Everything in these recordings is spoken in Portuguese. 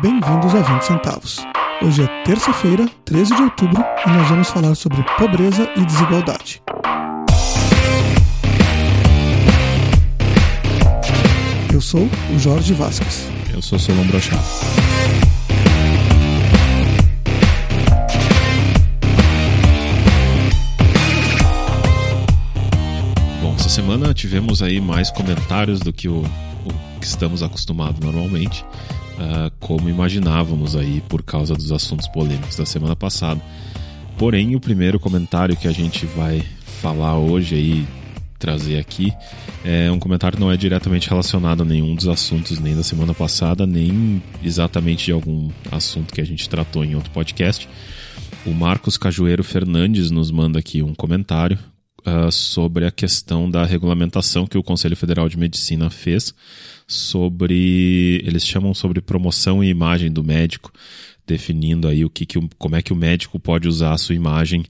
Bem-vindos a 20 centavos. Hoje é terça-feira, 13 de outubro, e nós vamos falar sobre pobreza e desigualdade. Eu sou o Jorge Vasques. Eu sou Solon Brochado. Bom, essa semana tivemos aí mais comentários do que o, o que estamos acostumados normalmente, uh, como imaginávamos aí por causa dos assuntos polêmicos da semana passada. Porém, o primeiro comentário que a gente vai falar hoje aí trazer aqui é um comentário que não é diretamente relacionado a nenhum dos assuntos, nem da semana passada, nem exatamente de algum assunto que a gente tratou em outro podcast. O Marcos Cajueiro Fernandes nos manda aqui um comentário uh, sobre a questão da regulamentação que o Conselho Federal de Medicina fez sobre. Eles chamam sobre promoção e imagem do médico definindo aí o que, que como é que o médico pode usar a sua imagem,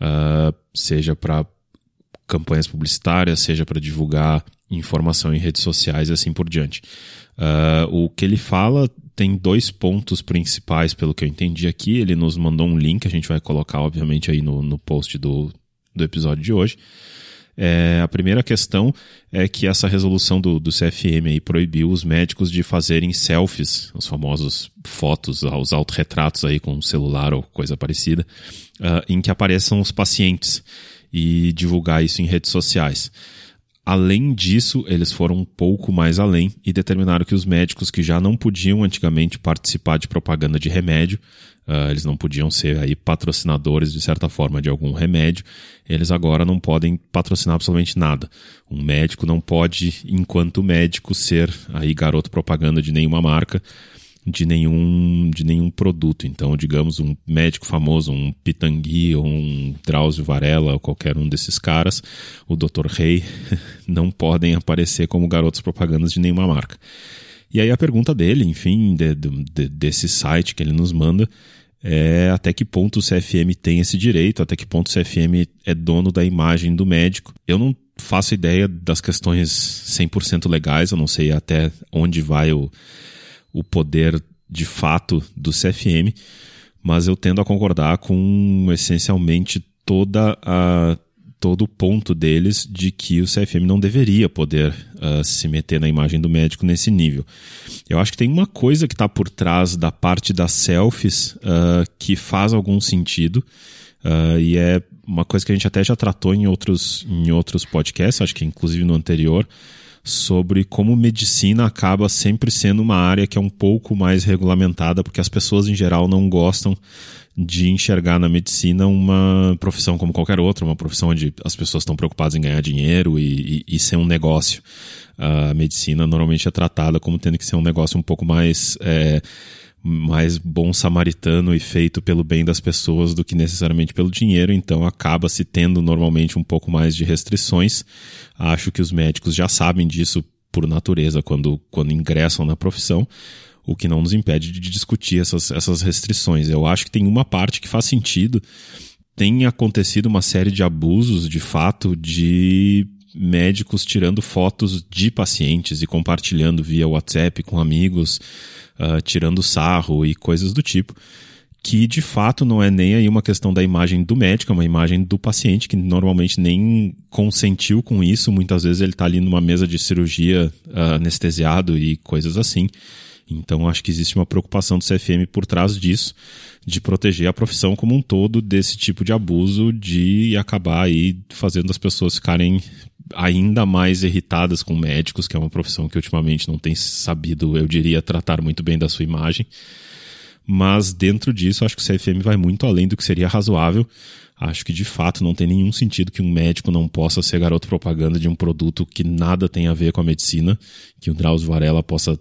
uh, seja para campanhas publicitárias, seja para divulgar informação em redes sociais e assim por diante. Uh, o que ele fala tem dois pontos principais, pelo que eu entendi aqui. Ele nos mandou um link, a gente vai colocar, obviamente, aí no, no post do, do episódio de hoje. É, a primeira questão é que essa resolução do, do CFM aí proibiu os médicos de fazerem selfies, os famosos fotos, os autorretratos aí com celular ou coisa parecida, uh, em que apareçam os pacientes e divulgar isso em redes sociais. Além disso, eles foram um pouco mais além e determinaram que os médicos que já não podiam antigamente participar de propaganda de remédio, uh, eles não podiam ser aí patrocinadores de certa forma de algum remédio, eles agora não podem patrocinar absolutamente nada. Um médico não pode, enquanto médico, ser aí garoto propaganda de nenhuma marca de nenhum, de nenhum produto. Então, digamos, um médico famoso, um Pitangui ou um Drauzio Varela ou qualquer um desses caras, o Dr. Rei, não podem aparecer como garotos propagandas de nenhuma marca. E aí a pergunta dele, enfim, de, de, desse site que ele nos manda, é até que ponto o CFM tem esse direito, até que ponto o CFM é dono da imagem do médico. Eu não faço ideia das questões 100% legais, eu não sei até onde vai o o poder de fato do CFM, mas eu tendo a concordar com essencialmente toda a todo o ponto deles de que o CFM não deveria poder uh, se meter na imagem do médico nesse nível. Eu acho que tem uma coisa que está por trás da parte das selfies uh, que faz algum sentido uh, e é uma coisa que a gente até já tratou em outros, em outros podcasts, acho que inclusive no anterior, sobre como medicina acaba sempre sendo uma área que é um pouco mais regulamentada, porque as pessoas em geral não gostam de enxergar na medicina uma profissão como qualquer outra, uma profissão onde as pessoas estão preocupadas em ganhar dinheiro e, e, e ser um negócio. A medicina normalmente é tratada como tendo que ser um negócio um pouco mais. É, mais bom samaritano e feito pelo bem das pessoas do que necessariamente pelo dinheiro, então acaba se tendo normalmente um pouco mais de restrições. Acho que os médicos já sabem disso por natureza quando, quando ingressam na profissão, o que não nos impede de discutir essas, essas restrições. Eu acho que tem uma parte que faz sentido. Tem acontecido uma série de abusos, de fato, de médicos tirando fotos de pacientes e compartilhando via WhatsApp com amigos uh, tirando sarro e coisas do tipo, que de fato não é nem aí uma questão da imagem do médico, é uma imagem do paciente que normalmente nem consentiu com isso. Muitas vezes ele está ali numa mesa de cirurgia uh, anestesiado e coisas assim. Então acho que existe uma preocupação do CFM por trás disso, de proteger a profissão como um todo desse tipo de abuso, de acabar aí fazendo as pessoas ficarem ainda mais irritadas com médicos, que é uma profissão que ultimamente não tem sabido, eu diria, tratar muito bem da sua imagem. Mas dentro disso, acho que o CFM vai muito além do que seria razoável. Acho que de fato não tem nenhum sentido que um médico não possa ser garoto propaganda de um produto que nada tem a ver com a medicina, que o Drauzio Varela possa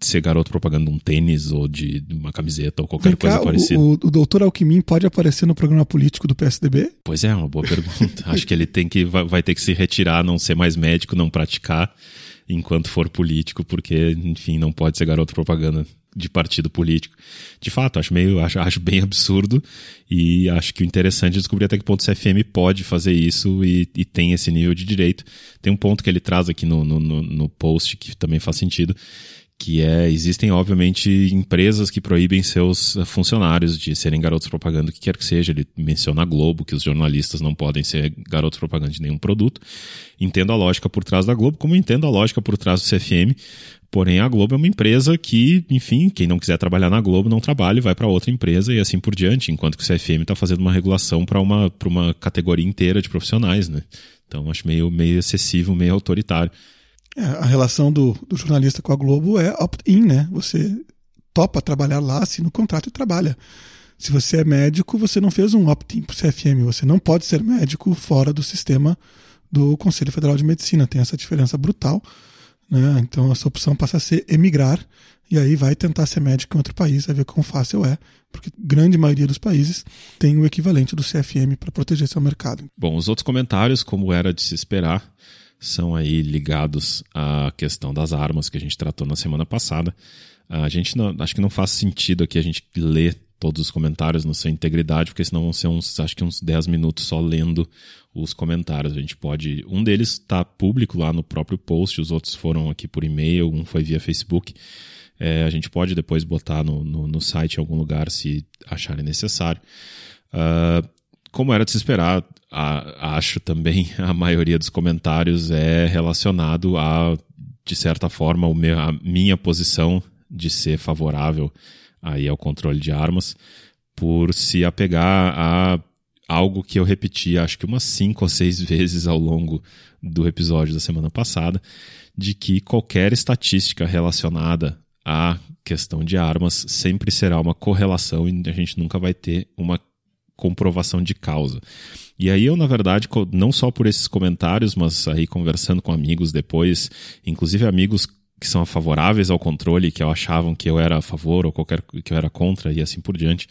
ser garoto propaganda de um tênis ou de, uma camiseta ou qualquer cá, coisa parecida. O, o, doutor Alckmin pode aparecer no programa político do PSDB? Pois é, uma boa pergunta. Acho que ele tem que, vai, vai ter que se retirar, não ser mais médico, não praticar enquanto for político, porque, enfim, não pode ser garoto propaganda de partido político. De fato, acho meio, acho, acho bem absurdo e acho que o interessante é descobrir até que ponto o CFM pode fazer isso e, e tem esse nível de direito. Tem um ponto que ele traz aqui no, no, no post que também faz sentido, que é existem obviamente empresas que proíbem seus funcionários de serem garotos propaganda, o que quer que seja. Ele menciona a Globo que os jornalistas não podem ser garotos propaganda de nenhum produto. Entendo a lógica por trás da Globo, como entendo a lógica por trás do CFM. Porém, a Globo é uma empresa que, enfim, quem não quiser trabalhar na Globo não trabalha, vai para outra empresa e assim por diante. Enquanto que o CFM está fazendo uma regulação para uma, uma categoria inteira de profissionais, né? Então, acho meio, meio excessivo, meio autoritário. É, a relação do, do jornalista com a Globo é opt-in, né? Você topa trabalhar lá, assina o contrato e trabalha. Se você é médico, você não fez um opt-in para o CFM. Você não pode ser médico fora do sistema do Conselho Federal de Medicina. Tem essa diferença brutal. Né? Então, a sua opção passa a ser emigrar e aí vai tentar ser médico em outro país, vai ver quão fácil é, porque grande maioria dos países tem o equivalente do CFM para proteger seu mercado. Bom, os outros comentários, como era de se esperar, são aí ligados à questão das armas que a gente tratou na semana passada. A gente não, acho que não faz sentido aqui a gente ler todos os comentários na sua integridade, porque senão vão ser uns, acho que uns 10 minutos só lendo os comentários. A gente pode. Um deles está público lá no próprio post, os outros foram aqui por e-mail, um foi via Facebook. É, a gente pode depois botar no, no, no, site em algum lugar se acharem necessário. Uh, como era de se esperar, a, acho também a maioria dos comentários é relacionado a, de certa forma, meu, a minha posição de ser favorável aí ao controle de armas, por se apegar a algo que eu repeti, acho que umas cinco ou seis vezes ao longo do episódio da semana passada, de que qualquer estatística relacionada à questão de armas sempre será uma correlação e a gente nunca vai ter uma comprovação de causa. E aí eu, na verdade, não só por esses comentários, mas aí conversando com amigos depois, inclusive amigos que são favoráveis ao controle, que achavam que eu era a favor ou qualquer que eu era contra e assim por diante.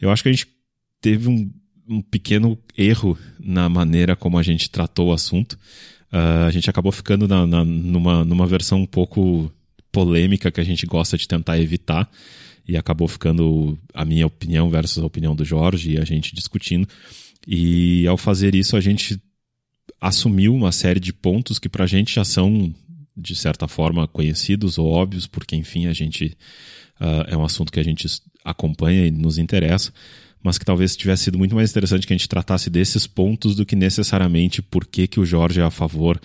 Eu acho que a gente teve um, um pequeno erro na maneira como a gente tratou o assunto. Uh, a gente acabou ficando na, na, numa, numa versão um pouco polêmica que a gente gosta de tentar evitar e acabou ficando a minha opinião versus a opinião do Jorge e a gente discutindo. E ao fazer isso, a gente assumiu uma série de pontos que para a gente já são, de certa forma, conhecidos ou óbvios, porque, enfim, a gente uh, é um assunto que a gente acompanha e nos interessa, mas que talvez tivesse sido muito mais interessante que a gente tratasse desses pontos do que necessariamente por que, que o Jorge é a favor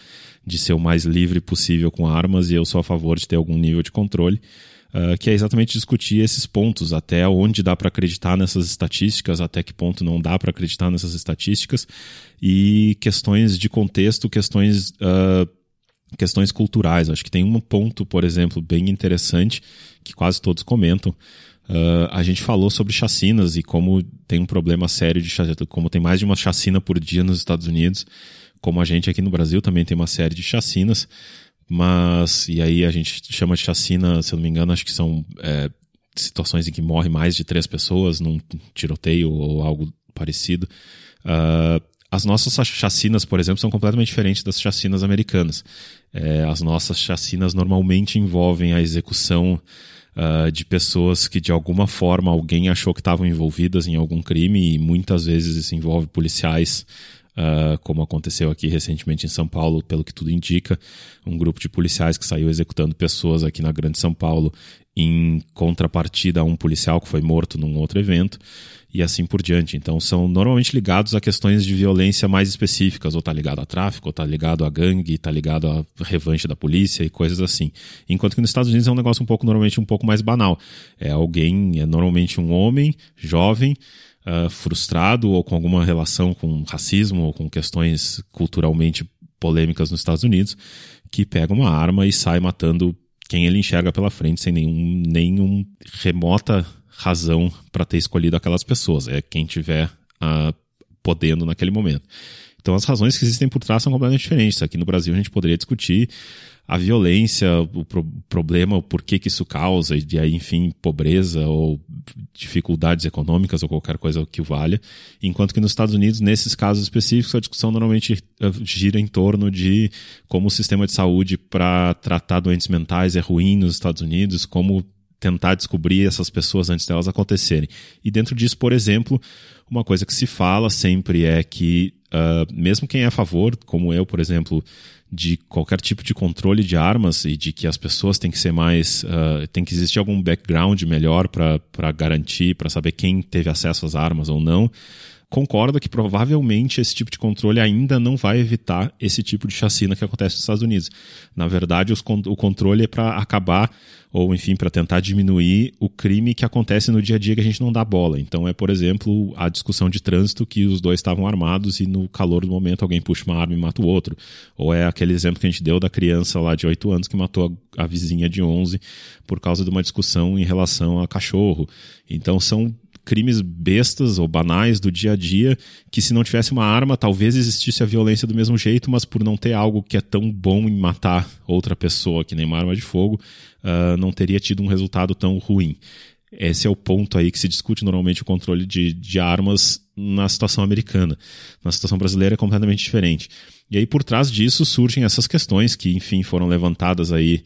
de ser o mais livre possível com armas e eu sou a favor de ter algum nível de controle. Uh, que é exatamente discutir esses pontos, até onde dá para acreditar nessas estatísticas, até que ponto não dá para acreditar nessas estatísticas, e questões de contexto, questões, uh, questões culturais. Acho que tem um ponto, por exemplo, bem interessante, que quase todos comentam. Uh, a gente falou sobre chacinas e como tem um problema sério de chacina, como tem mais de uma chacina por dia nos Estados Unidos, como a gente aqui no Brasil também tem uma série de chacinas. Mas, e aí a gente chama de chacina, se eu não me engano, acho que são é, situações em que morre mais de três pessoas num tiroteio ou algo parecido. Uh, as nossas chacinas, por exemplo, são completamente diferentes das chacinas americanas. É, as nossas chacinas normalmente envolvem a execução uh, de pessoas que, de alguma forma, alguém achou que estavam envolvidas em algum crime, e muitas vezes isso envolve policiais uh, como aconteceu aqui recentemente em São Paulo, pelo que tudo indica, um grupo de policiais que saiu executando pessoas aqui na Grande São Paulo em contrapartida a um policial que foi morto num outro evento e assim por diante. Então são normalmente ligados a questões de violência mais específicas, ou tá ligado a tráfico, ou tá ligado a gangue, tá ligado a revanche da polícia e coisas assim. Enquanto que nos Estados Unidos é um negócio um pouco normalmente um pouco mais banal. É alguém, é normalmente um homem jovem uh, frustrado ou com alguma relação com racismo ou com questões culturalmente polêmicas nos Estados Unidos, que pega uma arma e sai matando quem ele enxerga pela frente sem nenhum, nenhum remota razão para ter escolhido aquelas pessoas. É quem tiver uh, podendo naquele momento. Então as razões que existem por trás são completamente diferentes. Aqui no Brasil a gente poderia discutir a violência, o pro problema, o porquê que isso causa, e aí, enfim, pobreza ou dificuldades econômicas ou qualquer coisa que o valha. Enquanto que nos Estados Unidos, nesses casos específicos, a discussão normalmente eh, gira em torno de como o sistema de saúde para tratar doentes mentais é ruim nos Estados Unidos, como tentar descobrir essas pessoas antes delas acontecerem. E dentro disso, por exemplo, uma coisa que se fala sempre é que uh, mesmo quem é a favor, como eu, por exemplo, de qualquer tipo de controle de armas e de que as pessoas têm que ser mais. Uh, tem que existir algum background melhor para garantir, para saber quem teve acesso às armas ou não concorda que provavelmente esse tipo de controle ainda não vai evitar esse tipo de chacina que acontece nos Estados Unidos. Na verdade, os, o controle é para acabar, ou enfim, para tentar diminuir o crime que acontece no dia a dia que a gente não dá bola. Então, é, por exemplo, a discussão de trânsito que os dois estavam armados e no calor do momento alguém puxa uma arma e mata o outro. Ou é aquele exemplo que a gente deu da criança lá de 8 anos que matou a, a vizinha de 11 por causa de uma discussão em relação a cachorro. Então, são crimes bestas ou banais do dia a dia, que se não tivesse uma arma, talvez existisse a violência do mesmo jeito, mas por não ter algo que é tão bom em matar outra pessoa, que nem uma arma de fogo, uh, não teria tido um resultado tão ruim. Esse é o ponto aí que se discute normalmente o controle de, de armas na situação americana. Na situação brasileira é completamente diferente. E aí, por trás disso, surgem essas questões que, enfim, foram levantadas aí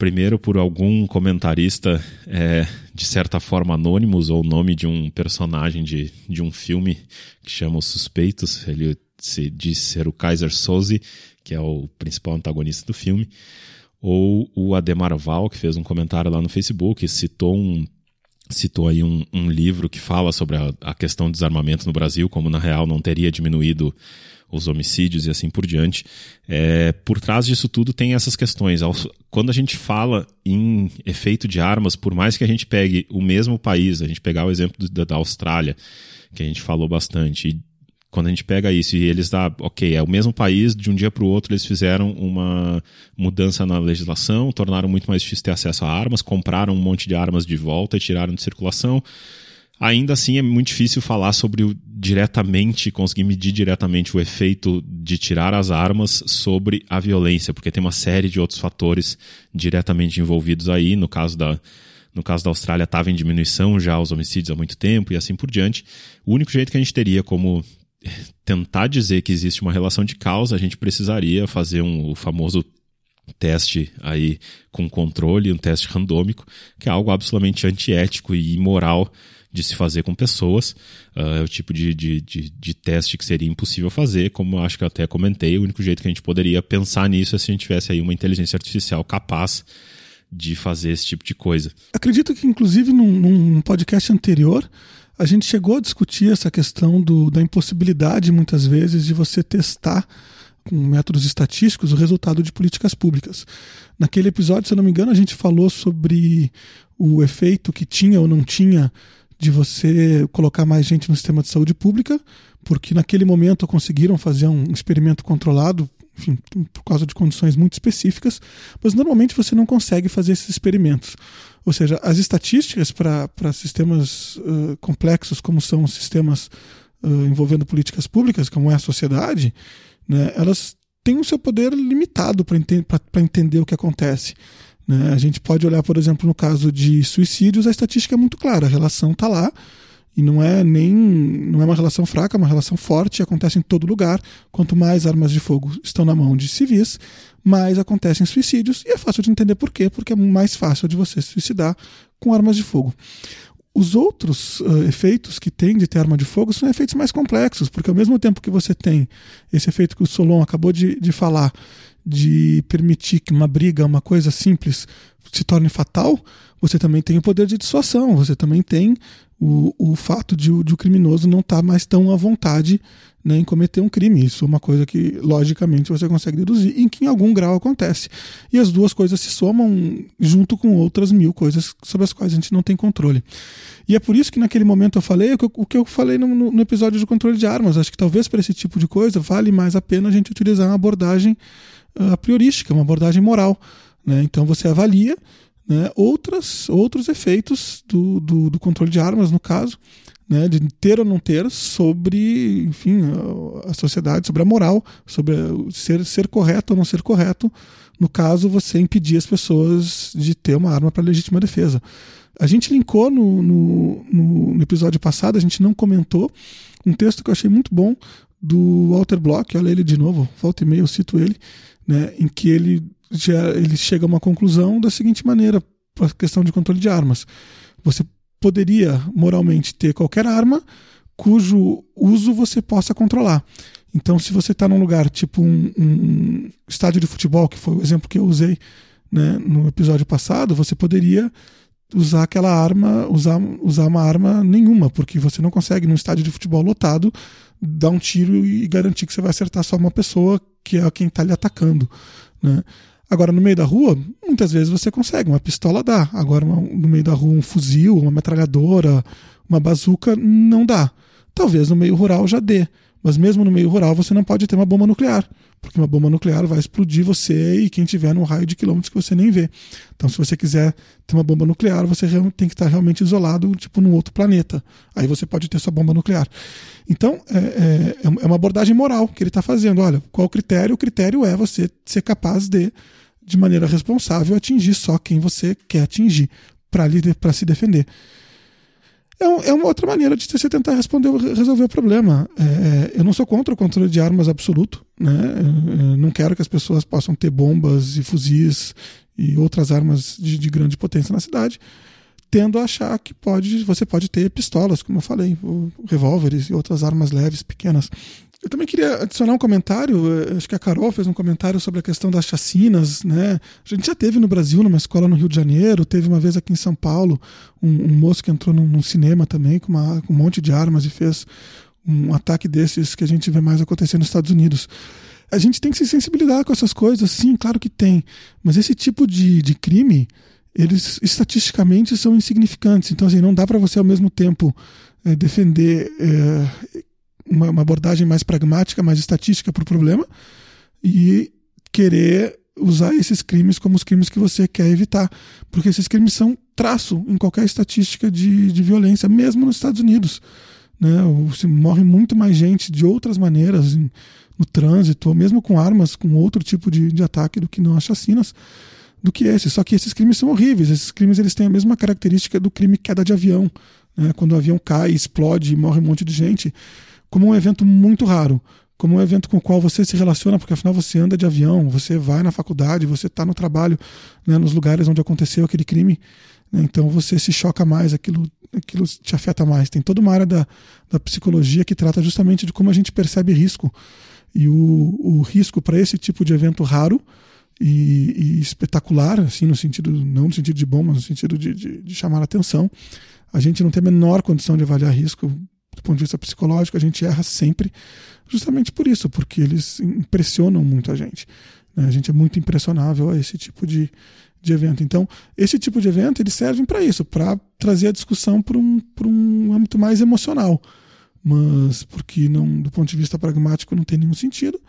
primeiro por algum comentarista é, de certa forma anônimos ou nome de um personagem de, de um filme que chama Os Suspeitos. Ele se diz ser o Kaiser Soze, que é o principal antagonista do filme. Ou o Ademar Val, que fez um comentário lá no Facebook, citou um citou aí um, um livro que fala sobre a, a questão do desarmamento no Brasil, como na real não teria diminuído os homicídios e assim por diante. É, por trás disso tudo tem essas questões. Quando a gente fala em efeito de armas, por mais que a gente pegue o mesmo país, a gente pegar o exemplo da, da Austrália, que a gente falou bastante, e quando a gente pega isso e eles dá, ok, é o mesmo país, de um dia para o outro eles fizeram uma mudança na legislação, tornaram muito mais difícil ter acesso a armas, compraram um monte de armas de volta e tiraram de circulação Ainda assim, é muito difícil falar sobre o diretamente, conseguir medir diretamente o efeito de tirar as armas sobre a violência, porque tem uma série de outros fatores diretamente envolvidos aí. No caso da, no caso da Austrália, estava em diminuição já os homicídios há muito tempo e assim por diante. O único jeito que a gente teria como tentar dizer que existe uma relação de causa, a gente precisaria fazer um, o famoso teste aí com controle, um teste randômico, que é algo absolutamente antiético e imoral de se fazer com pessoas. Uh, é o tipo de, de, de, de, teste que seria impossível fazer, como acho que eu até comentei. O único jeito que a gente poderia pensar nisso é se a gente tivesse aí uma inteligência artificial capaz de fazer esse tipo de coisa. Acredito que, inclusive, num, num podcast anterior, a gente chegou a discutir essa questão do, da impossibilidade, muitas vezes, de você testar com métodos estatísticos o resultado de políticas públicas. Naquele episódio, se eu não me engano, a gente falou sobre o efeito que tinha ou não tinha de você colocar mais gente no sistema de saúde pública, porque naquele momento conseguiram fazer um experimento controlado, enfim, por causa de condições muito específicas, mas normalmente você não consegue fazer esses experimentos. Ou seja, as estatísticas para sistemas uh, complexos, como são sistemas uh, envolvendo políticas públicas, como é a sociedade, né, elas têm o seu poder limitado para ente entender o que acontece. Né? A gente pode olhar, por exemplo, no caso de suicídios, a estatística é muito clara, a relação está lá e não é nem não é uma relação fraca, é uma relação forte, acontece em todo lugar. Quanto mais armas de fogo estão na mão de civis, mais acontecem suicídios e é fácil de entender por quê, porque é mais fácil de você se suicidar com armas de fogo. Os outros uh, efeitos que tem de ter arma de fogo são efeitos mais complexos, porque ao mesmo tempo que você tem esse efeito que o Solon acabou de, de falar, de permitir que uma briga, uma coisa simples, se torne fatal, você também tem o poder de dissuasão, você também tem o, o fato de, de o criminoso não estar tá mais tão à vontade né, em cometer um crime. Isso é uma coisa que, logicamente, você consegue deduzir, em que em algum grau acontece. E as duas coisas se somam junto com outras mil coisas sobre as quais a gente não tem controle. E é por isso que naquele momento eu falei o que eu, o que eu falei no, no, episódio de controle de armas. Acho que talvez para esse tipo de coisa vale mais a pena a gente utilizar uma abordagem a priorística, uma abordagem moral. Né? Então você avalia né, outras, outros efeitos do, do, do, controle de armas, no caso, né, de ter ou não ter sobre, enfim, a, sociedade, sobre a moral, sobre ser, ser correto ou não ser correto, no caso você impedir as pessoas de ter uma arma para legítima defesa. A gente linkou no, no, no, episódio passado, a gente não comentou, um texto que eu achei muito bom do Walter Block, olha ele de novo, volta e meia eu cito ele, né, em que ele, já, ele chega a uma conclusão da seguinte maneira, a questão de controle de armas. Você poderia moralmente ter qualquer arma cujo uso você possa controlar. Então, se você está num lugar tipo um, um, estádio de futebol, que foi o exemplo que eu usei né, no episódio passado, você poderia usar aquela arma, usar, usar uma arma nenhuma, porque você não consegue num estádio de futebol lotado dar um tiro e garantir que você vai acertar só uma pessoa que é quem está lhe atacando. Né? Agora, no meio da rua, muitas vezes você consegue, uma pistola dá. Agora, no meio da rua, um fuzil, uma metralhadora, uma bazuca, não dá. Talvez no meio rural já dê. Mas mesmo no meio rural você não pode ter uma bomba nuclear, porque uma bomba nuclear vai explodir você e quem tiver num raio de quilômetros que você nem vê. Então, se você quiser ter uma bomba nuclear, você tem que estar realmente isolado, tipo num outro planeta. Aí você pode ter sua bomba nuclear. Então, é, é, é uma abordagem moral que ele está fazendo. Olha, qual o critério? O critério é você ser capaz de, de maneira responsável, atingir só quem você quer atingir para se defender é, um, é, uma outra maneira de você tentar responder, resolver o problema. É, é, eu não sou contra o controle de armas absoluto, né? Eu não quero que as pessoas possam ter bombas e fuzis e outras armas de, de grande potência na cidade, tendo a achar que pode, você pode ter pistolas, como eu falei, revólveres e outras armas leves, pequenas. Eu também queria adicionar um comentário, eh, acho que a Carol fez um comentário sobre a questão das chacinas, né? A gente já teve no Brasil, numa escola no Rio de Janeiro, teve uma vez aqui em São Paulo, um, um moço que entrou num, num cinema também com, uma, com um monte de armas e fez um ataque desses que a gente vê mais acontecer nos Estados Unidos. A gente tem que se sensibilizar com essas coisas, sim, claro que tem. Mas esse tipo de, de crime, eles estatisticamente são insignificantes. Então, assim, não dá para você ao mesmo tempo é, defender é, uma, uma abordagem mais pragmática, mais estatística para o problema e querer usar esses crimes como os crimes que você quer evitar. Porque esses crimes são traço em qualquer estatística de, de violência, mesmo nos Estados Unidos. Né? Se morre muito mais gente de outras maneiras em, no trânsito, ou mesmo com armas, com outro tipo de, de ataque do que não as chacinas, do que esse. Só que esses crimes são horríveis. Esses crimes eles têm a mesma característica do crime queda de avião. Né? Quando o avião cai, explode e morre um monte de gente como um evento muito raro, como um evento com o qual você se relaciona, porque afinal você anda de avião, você vai na faculdade, você está no trabalho, né, nos lugares onde aconteceu aquele crime, né, então você se choca mais, aquilo, aquilo te afeta mais. Tem toda uma área da, da psicologia que trata justamente de como a gente percebe risco. E o, o risco para esse tipo de evento raro e, e, espetacular, assim, no sentido, não no sentido de bom, mas no sentido de, de, de chamar a atenção, a gente não tem a menor condição de avaliar risco do ponto de vista psicológico, a gente erra sempre, justamente por isso, porque eles impressionam muito a gente. Né? A gente é muito impressionável a esse tipo de, de evento. Então, esse tipo de evento eles servem para isso, para trazer a discussão para um, um âmbito mais emocional, mas porque não, do ponto de vista pragmático não tem nenhum sentido.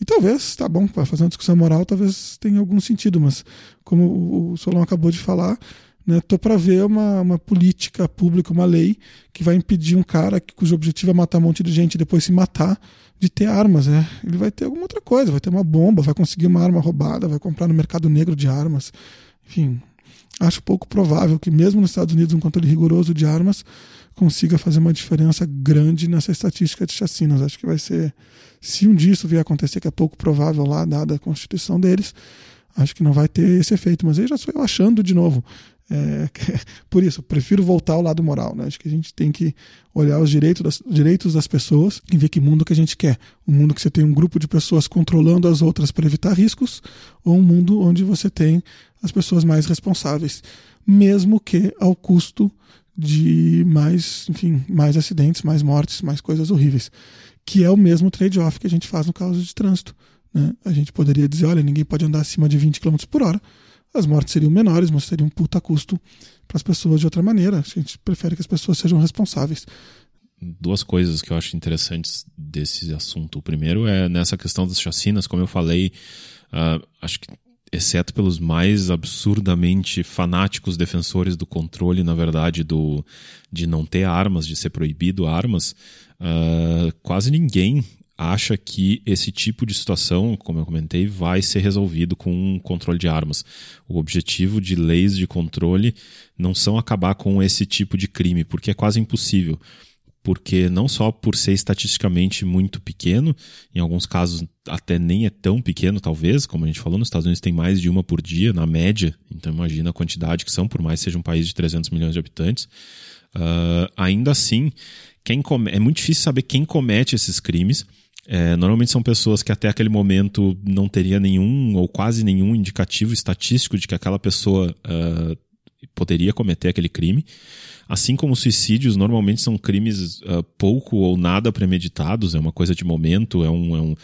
E talvez, tá bom, para fazer uma discussão moral, talvez tenha algum sentido, mas como o Solon acabou de falar, né? Tô para ver uma, uma política pública, uma lei que vai impedir um cara cujo objetivo é matar um monte de gente e depois se matar de ter armas. Né? Ele vai ter alguma outra coisa, vai ter uma bomba, vai conseguir uma arma roubada, vai comprar no mercado negro de armas. Enfim, acho pouco provável que, mesmo nos Estados Unidos, um controle rigoroso de armas consiga fazer uma diferença grande nessa estatística de chacinas. Acho que vai ser, se um dia isso vier acontecer, que é pouco provável lá, dada a constituição deles, acho que não vai ter esse efeito. Mas aí já sou eu achando de novo. É, por isso, prefiro voltar ao lado moral. Né? Acho que a gente tem que olhar os direitos das, direitos das pessoas e ver que mundo que a gente quer. Um mundo que você tem um grupo de pessoas controlando as outras para evitar riscos, ou um mundo onde você tem as pessoas mais responsáveis, mesmo que ao custo de mais, enfim, mais acidentes, mais mortes, mais coisas horríveis, que é o mesmo trade-off que a gente faz no caso de trânsito. Né? A gente poderia dizer, olha, ninguém pode andar acima de 20 km por hora as mortes seriam menores, mas seria um puta custo para as pessoas de outra maneira. A gente prefere que as pessoas sejam responsáveis. Duas coisas que eu acho interessantes desse assunto. O primeiro é nessa questão das chacinas, como eu falei, uh, acho que exceto pelos mais absurdamente fanáticos defensores do controle, na verdade, do de não ter armas, de ser proibido armas, uh, quase ninguém acha que esse tipo de situação, como eu comentei, vai ser resolvido com um controle de armas. O objetivo de leis de controle não são acabar com esse tipo de crime, porque é quase impossível. Porque não só por ser estatisticamente muito pequeno, em alguns casos até nem é tão pequeno, talvez, como a gente falou, nos Estados Unidos tem mais de uma por dia, na média, então imagina a quantidade que são, por mais que seja um país de 300 milhões de habitantes. Uh, ainda assim, quem come... é muito difícil saber quem comete esses crimes É, normalmente são pessoas que até aquele momento não teria nenhum ou quase nenhum indicativo estatístico de que aquela pessoa uh, poderia cometer aquele crime. Assim como suicídios, normalmente são crimes uh, pouco ou nada premeditados, é uma coisa de momento, é, um, é um,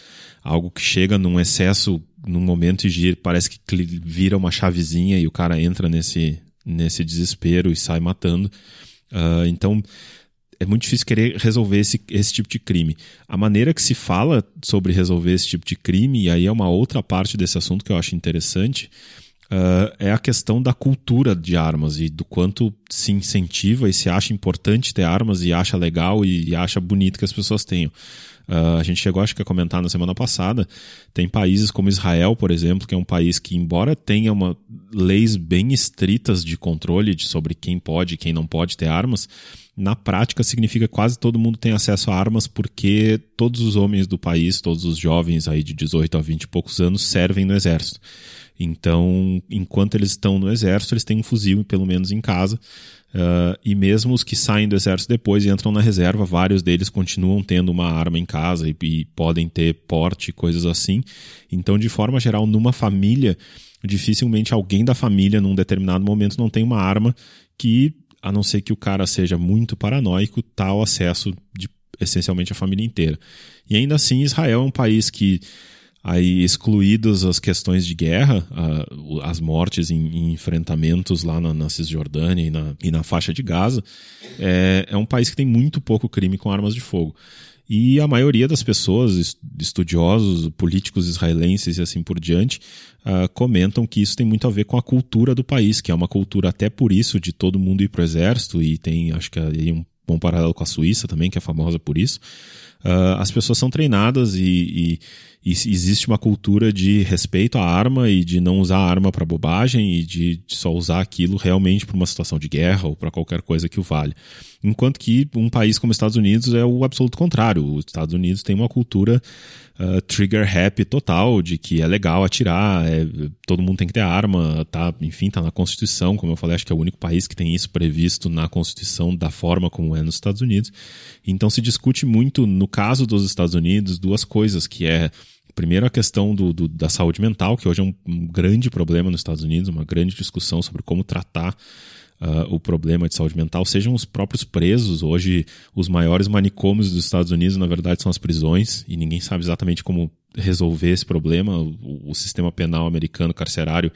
algo que chega num excesso num momento e gira, parece que vira uma chavezinha e o cara entra nesse, nesse desespero e sai matando. Uh, então, é muito difícil querer resolver esse, esse tipo de crime. A maneira que se fala sobre resolver esse tipo de crime, e aí é uma outra parte desse assunto que eu acho interessante, uh, é a questão da cultura de armas e do quanto se incentiva e se acha importante ter armas e acha legal e, e acha bonito que as pessoas tenham. Uh, a gente chegou, acho que, a comentar na semana passada. Tem países como Israel, por exemplo, que é um país que, embora tenha uma, leis bem estritas de controle de, sobre quem pode e quem não pode ter armas, na prática significa quase todo mundo tem acesso a armas porque todos os homens do país, todos os jovens aí de 18 a 20 e poucos anos servem no exército. Então, enquanto eles estão no exército, eles têm um fuzil, pelo menos em casa. Uh, e mesmo os que saem do exército depois e entram na reserva, vários deles continuam tendo uma arma em casa e, e podem ter porte, coisas assim. Então, de forma geral, numa família, dificilmente alguém da família, num determinado momento, não tem uma arma que, a não ser que o cara seja muito paranoico, tá ao acesso de essencialmente a família inteira. E ainda assim, Israel é um país que aí excluídas as questões de guerra, as mortes em, em enfrentamentos lá na, na, Cisjordânia e na, e na faixa de Gaza, é, é um país que tem muito pouco crime com armas de fogo. E a maioria das pessoas, estudiosos, políticos israelenses e assim por diante, uh, comentam que isso tem muito a ver com a cultura do país, que é uma cultura até por isso de todo mundo ir para o exército, e tem, acho que aí um bom paralelo com a Suíça também, que é famosa por isso. Uh, as pessoas são treinadas e, e e existe uma cultura de respeito à arma e de não usar a arma para bobagem e de só usar aquilo realmente para uma situação de guerra ou para qualquer coisa que o valha. Enquanto que um país como os Estados Unidos é o absoluto contrário. Os Estados Unidos tem uma cultura uh, trigger happy total, de que é legal atirar, é, todo mundo tem que ter arma, tá, enfim, tá na Constituição, como eu falei, acho que é o único país que tem isso previsto na Constituição da forma como é nos Estados Unidos. Então se discute muito, no caso dos Estados Unidos, duas coisas, que é primeiro a questão do, do, da saúde mental, que hoje é um, um, grande problema nos Estados Unidos, uma grande discussão sobre como tratar uh, o problema de saúde mental, sejam os próprios presos. Hoje, os maiores manicômios dos Estados Unidos, na verdade, são as prisões, e ninguém sabe exatamente como resolver esse problema. O, o sistema penal americano carcerário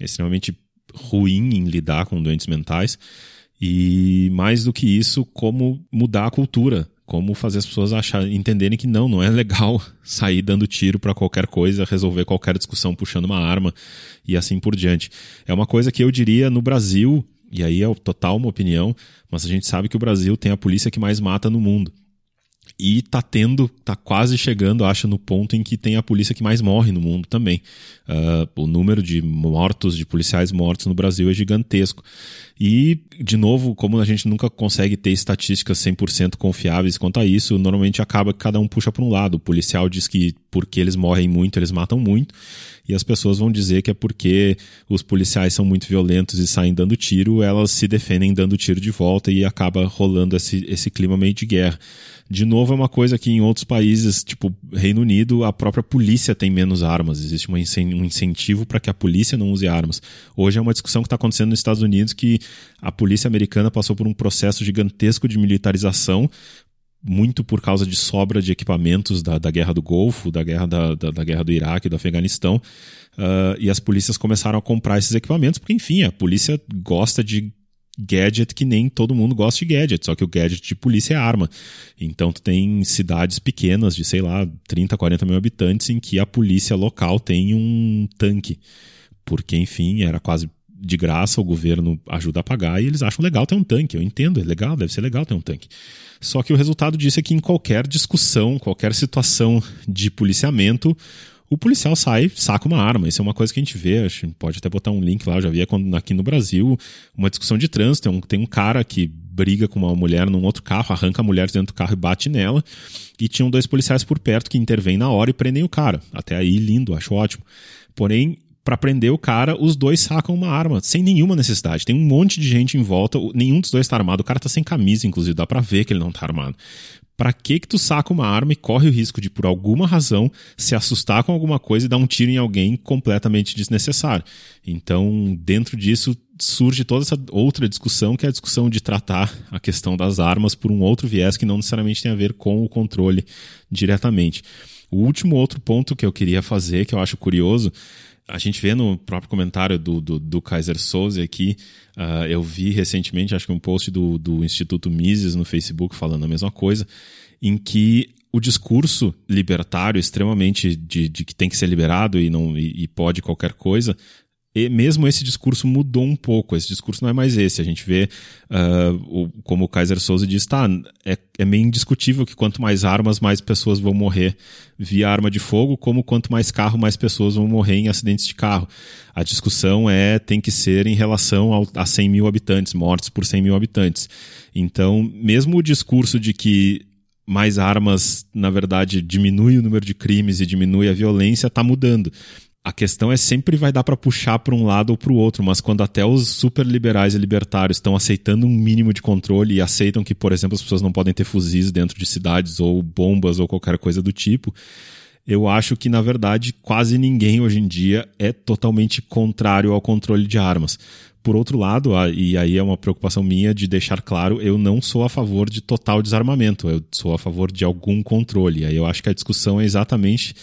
é extremamente ruim em lidar com doentes mentais. E mais do que isso, como mudar a cultura como fazer as pessoas achar, entenderem que não, não é legal sair dando tiro para qualquer coisa, resolver qualquer discussão puxando uma arma e assim por diante. É uma coisa que eu diria no Brasil, e aí é total uma opinião, mas a gente sabe que o Brasil tem a polícia que mais mata no mundo. E tá tendo, tá quase chegando, acho, no ponto em que tem a polícia que mais morre no mundo também. Uh, o número de mortos, de policiais mortos no Brasil é gigantesco. E, de novo, como a gente nunca consegue ter estatísticas 100% confiáveis quanto a isso, normalmente acaba que cada um puxa para um lado. O policial diz que porque eles morrem muito, eles matam muito e as pessoas vão dizer que é porque os policiais são muito violentos e saem dando tiro, elas se defendem dando tiro de volta e acaba rolando esse, esse clima meio de guerra. De novo, é uma coisa que em outros países, tipo Reino Unido, a própria polícia tem menos armas. Existe um incentivo para que a polícia não use armas. Hoje é uma discussão que está acontecendo nos Estados Unidos que a polícia americana passou por um processo gigantesco de militarização muito por causa de sobra de equipamentos da, da guerra do Golfo, da guerra, da, da, da guerra do Iraque, do Afeganistão, uh, e as polícias começaram a comprar esses equipamentos, porque, enfim, a polícia gosta de gadget que nem todo mundo gosta de gadget, só que o gadget de polícia é arma. Então tu tem cidades pequenas de, sei lá, 30, 40 mil habitantes em que a polícia local tem um tanque. Porque, enfim, era quase de graça, o governo ajuda a pagar e eles acham legal ter um tanque. Eu entendo, é legal, deve ser legal ter um tanque. Só que o resultado disso é que em qualquer discussão, qualquer situação de policiamento, o policial sai, saca uma arma. Isso é uma coisa que a gente vê, acho, pode até botar um link lá, eu já vi aqui no Brasil, uma discussão de trânsito, tem um, tem um cara que briga com uma mulher num outro carro, arranca a mulher dentro do carro e bate nela, e tinham dois policiais por perto que intervêm na hora e prendem o cara. Até aí, lindo, acho ótimo. Porém, para prender o cara, os dois sacam uma arma, sem nenhuma necessidade. Tem um monte de gente em volta, nenhum dos dois tá armado. O cara tá sem camisa, inclusive, dá pra ver que ele não tá armado. para que que tu saca uma arma e corre o risco de, por alguma razão, se assustar com alguma coisa e dar um tiro em alguém completamente desnecessário? Então, dentro disso, surge toda essa outra discussão, que é a discussão de tratar a questão das armas por um outro viés que não necessariamente tem a ver com o controle diretamente. O último outro ponto que eu queria fazer, que eu acho curioso, a gente vê no próprio comentário do, do, do Kaiser Souza aqui, uh, eu vi recentemente, acho que um post do, do Instituto Mises no Facebook falando a mesma coisa, em que o discurso libertário, extremamente de, de que tem que ser liberado e, não, e, e pode qualquer coisa, e mesmo esse discurso mudou um pouco. Esse discurso não é mais esse. A gente vê, uh, o, como o Kaiser Souza diz, tá, é, é meio indiscutível que quanto mais armas, mais pessoas vão morrer via arma de fogo, como quanto mais carro, mais pessoas vão morrer em acidentes de carro. A discussão é tem que ser em relação ao, a 100 mil habitantes, mortos por 100 mil habitantes. Então, mesmo o discurso de que mais armas, na verdade, diminui o número de crimes e diminui a violência, está mudando a questão é sempre vai dar para puxar para um lado ou para o outro, mas quando até os super liberais e libertários estão aceitando um mínimo de controle e aceitam que, por exemplo, as pessoas não podem ter fuzis dentro de cidades ou bombas ou qualquer coisa do tipo, eu acho que na verdade quase ninguém hoje em dia é totalmente contrário ao controle de armas. Por outro lado, e aí é uma preocupação minha de deixar claro, eu não sou a favor de total desarmamento, eu sou a favor de algum controle. Aí eu acho que a discussão é exatamente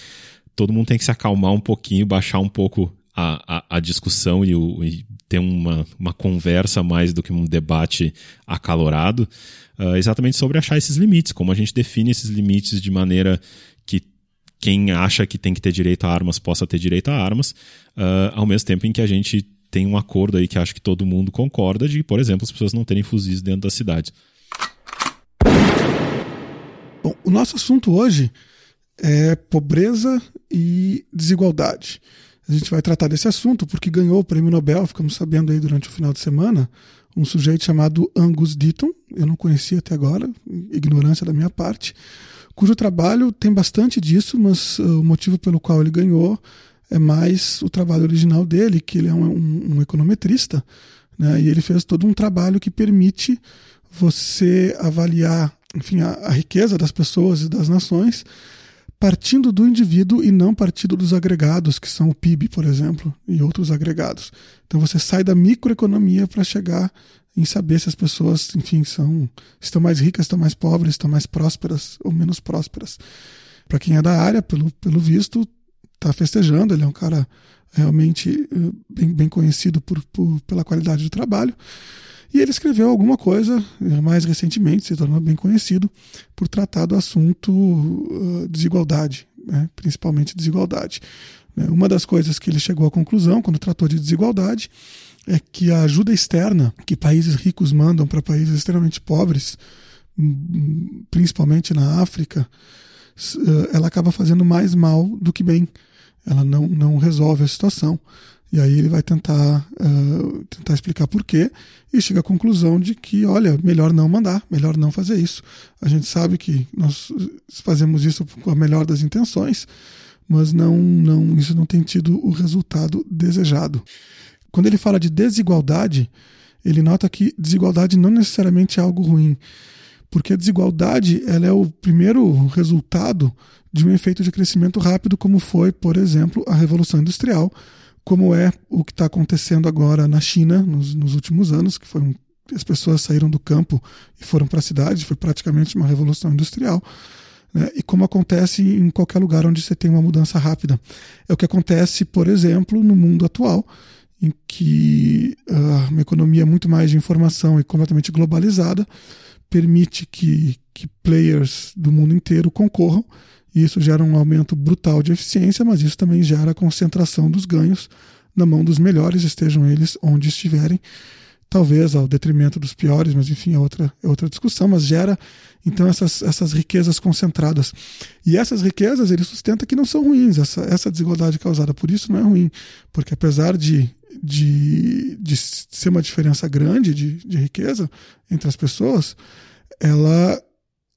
todo mundo tem que se acalmar um pouquinho, baixar um pouco a, a, a discussão e, o, e, ter uma, uma conversa mais do que um debate acalorado, uh, exatamente sobre achar esses limites, como a gente define esses limites de maneira que quem acha que tem que ter direito a armas possa ter direito a armas, uh, ao mesmo tempo em que a gente tem um acordo aí que acho que todo mundo concorda de, por exemplo, as pessoas não terem fuzis dentro da cidade. Bom, o nosso assunto hoje é pobreza e desigualdade. A gente vai tratar desse assunto porque ganhou o prêmio Nobel, ficamos sabendo aí durante o final de semana, um sujeito chamado Angus Deaton, eu não conhecia até agora, ignorância da minha parte, cujo trabalho tem bastante disso, mas uh, o motivo pelo qual ele ganhou é mais o trabalho original dele, que ele é um, um, um econometrista, né, e ele fez todo um trabalho que permite você avaliar enfim, a, a riqueza das pessoas e das nações partindo do indivíduo e não partindo dos agregados, que são o PIB, por exemplo, e outros agregados. Então você sai da microeconomia para chegar em saber se as pessoas, enfim, são estão mais ricas, estão mais pobres, estão mais prósperas ou menos prósperas. Para quem é da área, pelo, pelo visto, está festejando. Ele é um cara realmente eh, bem, bem conhecido por, por, pela qualidade do trabalho. E ele escreveu alguma coisa, mais recentemente, se tornou bem conhecido, por tratar do assunto uh, desigualdade, né? principalmente desigualdade. Né? Uma das coisas que ele chegou à conclusão, quando tratou de desigualdade, é que a ajuda externa que países ricos mandam para países extremamente pobres, hum, principalmente na África, uh, ela acaba fazendo mais mal do que bem. Ela não, não resolve a situação. E aí ele vai tentar, uh, tentar explicar por quê e chega à conclusão de que, olha, melhor não mandar, melhor não fazer isso. A gente sabe que nós fazemos isso com a melhor das intenções, mas não, não, isso não tem tido o resultado desejado. Quando ele fala de desigualdade, ele nota que desigualdade não necessariamente é algo ruim, porque a desigualdade ela é o primeiro resultado de um efeito de crescimento rápido, como foi, por exemplo, a Revolução Industrial como é o que está acontecendo agora na China nos, nos últimos anos, que foram as pessoas saíram do campo e foram para a cidade, foi praticamente uma revolução industrial. Né? E como acontece em qualquer lugar onde você tem uma mudança rápida. É o que acontece, por exemplo, no mundo atual, em que uh, uma economia muito mais de informação e completamente globalizada permite que, que players do mundo inteiro concorram e isso gera um aumento brutal de eficiência, mas isso também gera a concentração dos ganhos na mão dos melhores, estejam eles onde estiverem, talvez ao detrimento dos piores, mas enfim, é outra, é outra discussão, mas gera então essas, essas riquezas concentradas. E essas riquezas ele sustenta que não são ruins, essa, essa desigualdade causada por isso não é ruim, porque apesar de, de, de ser uma diferença grande de, de riqueza entre as pessoas, ela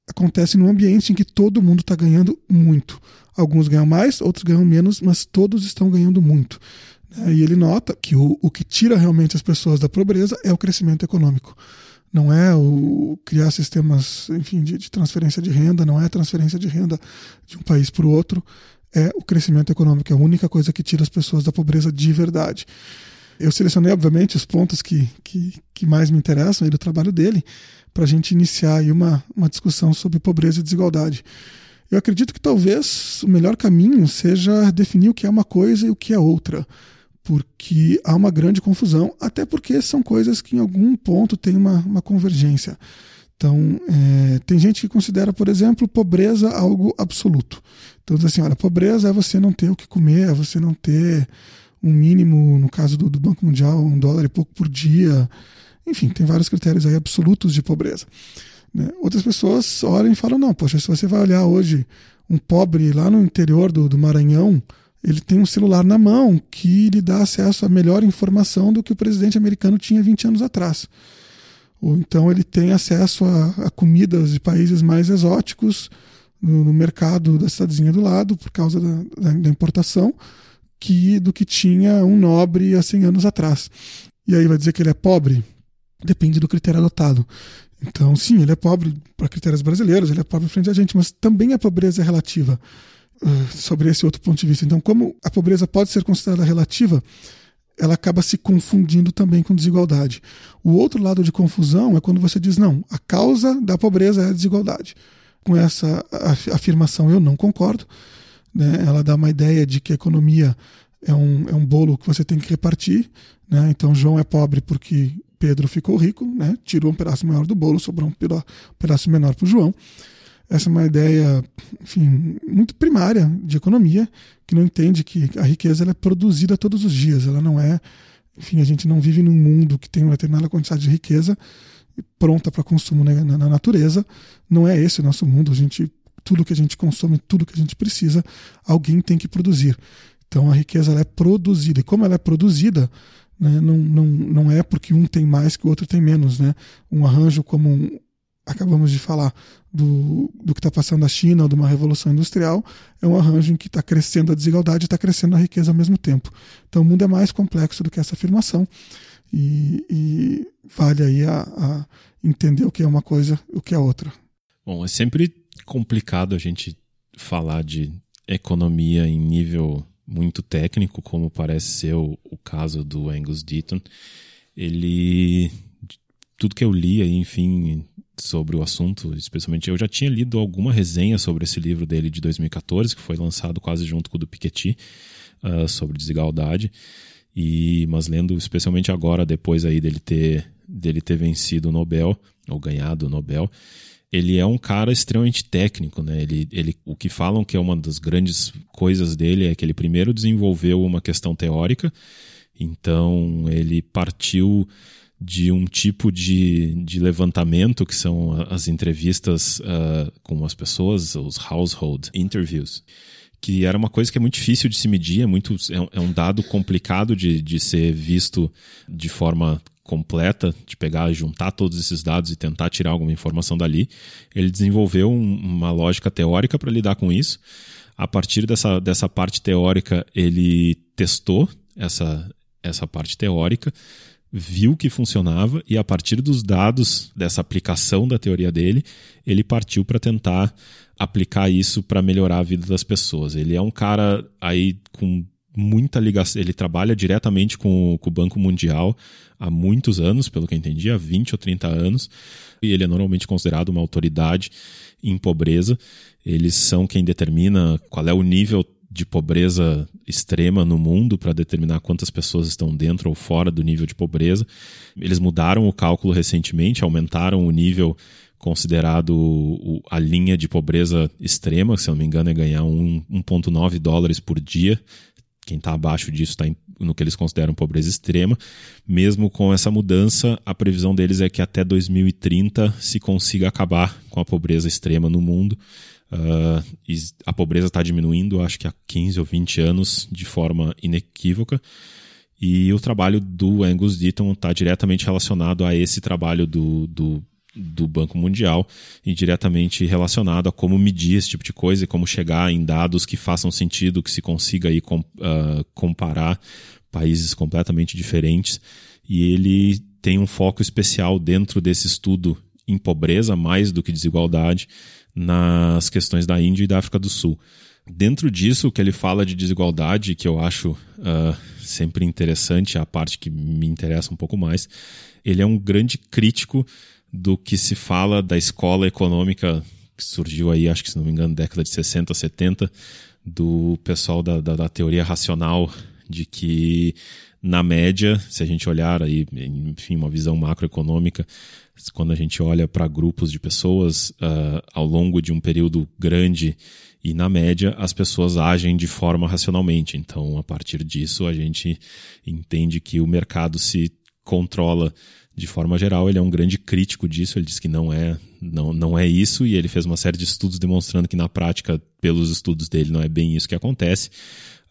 acontece num ambiente em que todo mundo está ganhando muito. Alguns ganham mais, outros ganham menos, mas todos estão ganhando muito. Né? E ele nota que o, o que tira realmente as pessoas da pobreza é o crescimento econômico. não é o criar sistemas, enfim, de, de transferência de renda, não é transferência de renda de um país para o outro, é o crescimento econômico, é a única coisa que tira as pessoas da pobreza de verdade. Eu selecionei, obviamente, os pontos que, que, que mais me interessam aí do trabalho dele, para a gente iniciar aí uma, uma discussão sobre pobreza e desigualdade. Eu acredito que talvez o melhor caminho seja definir o que é uma coisa e o que é outra, porque há uma grande confusão, até porque são coisas que em algum ponto têm uma, uma convergência. Então, é, tem gente que considera, por exemplo, pobreza algo absoluto. Então, diz assim: olha, pobreza é você não ter o que comer, é você não ter um mínimo, no caso do, do Banco Mundial, um dólar e pouco por dia. Enfim, tem vários critérios aí absolutos de pobreza. Né? Outras pessoas olham e falam: não, poxa, se você vai olhar hoje um pobre lá no interior do, do Maranhão, ele tem um celular na mão que lhe dá acesso a melhor informação do que o presidente americano tinha 20 anos atrás. Ou então ele tem acesso a, a comidas de países mais exóticos no, no, mercado da cidadezinha do lado por causa da, da, importação que do que tinha um nobre há 100 anos atrás. E aí vai dizer que ele é pobre? Depende do critério adotado. Então, sim, ele é pobre para critérios brasileiros, ele é pobre frente a gente, mas também a pobreza é relativa uh, sobre esse outro ponto de vista. Então, como a pobreza pode ser considerada relativa, ela acaba se confundindo também com desigualdade. O outro lado de confusão é quando você diz, não, a causa da pobreza é a desigualdade. Com essa afirmação eu não concordo. Né? Ela dá uma ideia de que a economia é um, é um bolo que você tem que repartir. Né? Então, João é pobre porque Pedro ficou rico, né? tirou um pedaço maior do bolo, sobrou um pedaço menor para o João. Essa é uma ideia, enfim, muito primária de economia, que não entende que a riqueza ela é produzida todos os dias. Ela não é, enfim, a gente não vive num mundo que tem uma determinada quantidade de riqueza pronta para consumo né, na, na natureza. Não é esse o nosso mundo. A gente, tudo que a gente consome, tudo que a gente precisa, alguém tem que produzir. Então a riqueza ela é produzida. E como ela é produzida, né, não, não, não é porque um tem mais que o outro tem menos. Né? Um arranjo como um, acabamos de falar do, do que está passando na China ou de uma revolução industrial, é um arranjo em que está crescendo a desigualdade e está crescendo a riqueza ao mesmo tempo. Então o mundo é mais complexo do que essa afirmação e, e vale aí a, a, entender o que é uma coisa e o que é outra. Bom, é sempre complicado a gente falar de economia em nível muito técnico, como parece ser o, o caso do Angus Deaton. Ele tudo que eu li enfim, sobre o assunto, especialmente eu já tinha lido alguma resenha sobre esse livro dele de 2014, que foi lançado quase junto com o do Piketty, uh, sobre desigualdade. E mas lendo especialmente agora depois aí dele ter dele ter vencido o Nobel ou ganhado o Nobel, ele é um cara extremamente técnico, né? Ele, ele, o que falam que é uma das grandes coisas dele é que ele primeiro desenvolveu uma questão teórica, então ele partiu de um tipo de, de levantamento que são as entrevistas uh, com as pessoas, os household interviews, que era uma coisa que é muito difícil de se medir, é, muito, é, um é dado complicado de, de ser visto de forma completa, de pegar, juntar todos esses dados e tentar tirar alguma informação dali. Ele desenvolveu um, uma lógica teórica para lidar com isso. A partir dessa, dessa parte teórica, ele testou essa, essa parte teórica, viu que funcionava e a partir dos dados dessa aplicação da teoria dele, ele partiu para tentar aplicar isso para melhorar a vida das pessoas. Ele é um cara aí com muita ligação, ele trabalha diretamente com, com o Banco Mundial há muitos anos, pelo que eu entendi, há 20 ou 30 anos, e ele é normalmente considerado uma autoridade em pobreza. Eles são quem determina qual é o nível de pobreza extrema no mundo para determinar quantas pessoas estão dentro ou fora do nível de pobreza. Eles mudaram o cálculo recentemente, aumentaram o nível considerado a linha de pobreza extrema, se eu não me engano é ganhar 1,9 dólares por dia. Quem está abaixo disso está no que eles consideram pobreza extrema. Mesmo com essa mudança, a previsão deles é que até 2030 se consiga acabar com a pobreza extrema no mundo. Uh, a pobreza está diminuindo, acho que há 15 ou 20 anos, de forma inequívoca. E o trabalho do Angus Deaton está diretamente relacionado a esse trabalho do, do, do, Banco Mundial e diretamente relacionado a como medir esse tipo de coisa e como chegar em dados que façam sentido, que se consiga aí com, uh, comparar países completamente diferentes. E ele tem um foco especial dentro desse estudo em pobreza, mais do que desigualdade, nas questões da Índia e da África do Sul. Dentro disso, o que ele fala de desigualdade, que eu acho uh, sempre interessante, a parte que me interessa um pouco mais, ele é um grande crítico do que se fala da escola econômica que surgiu aí, acho que se não me engano, década de 60, 70, do pessoal da, da, da teoria racional, de que na média, se a gente olhar aí, enfim, uma visão macroeconômica, quando a gente olha para grupos de pessoas uh, ao longo de um período grande e na média as pessoas agem de forma racionalmente. Então, a partir disso, a gente entende que o mercado se controla de forma geral. Ele é um grande crítico disso. Ele diz que não é não, não é isso e ele fez uma série de estudos demonstrando que na prática, pelos estudos dele, não é bem isso que acontece.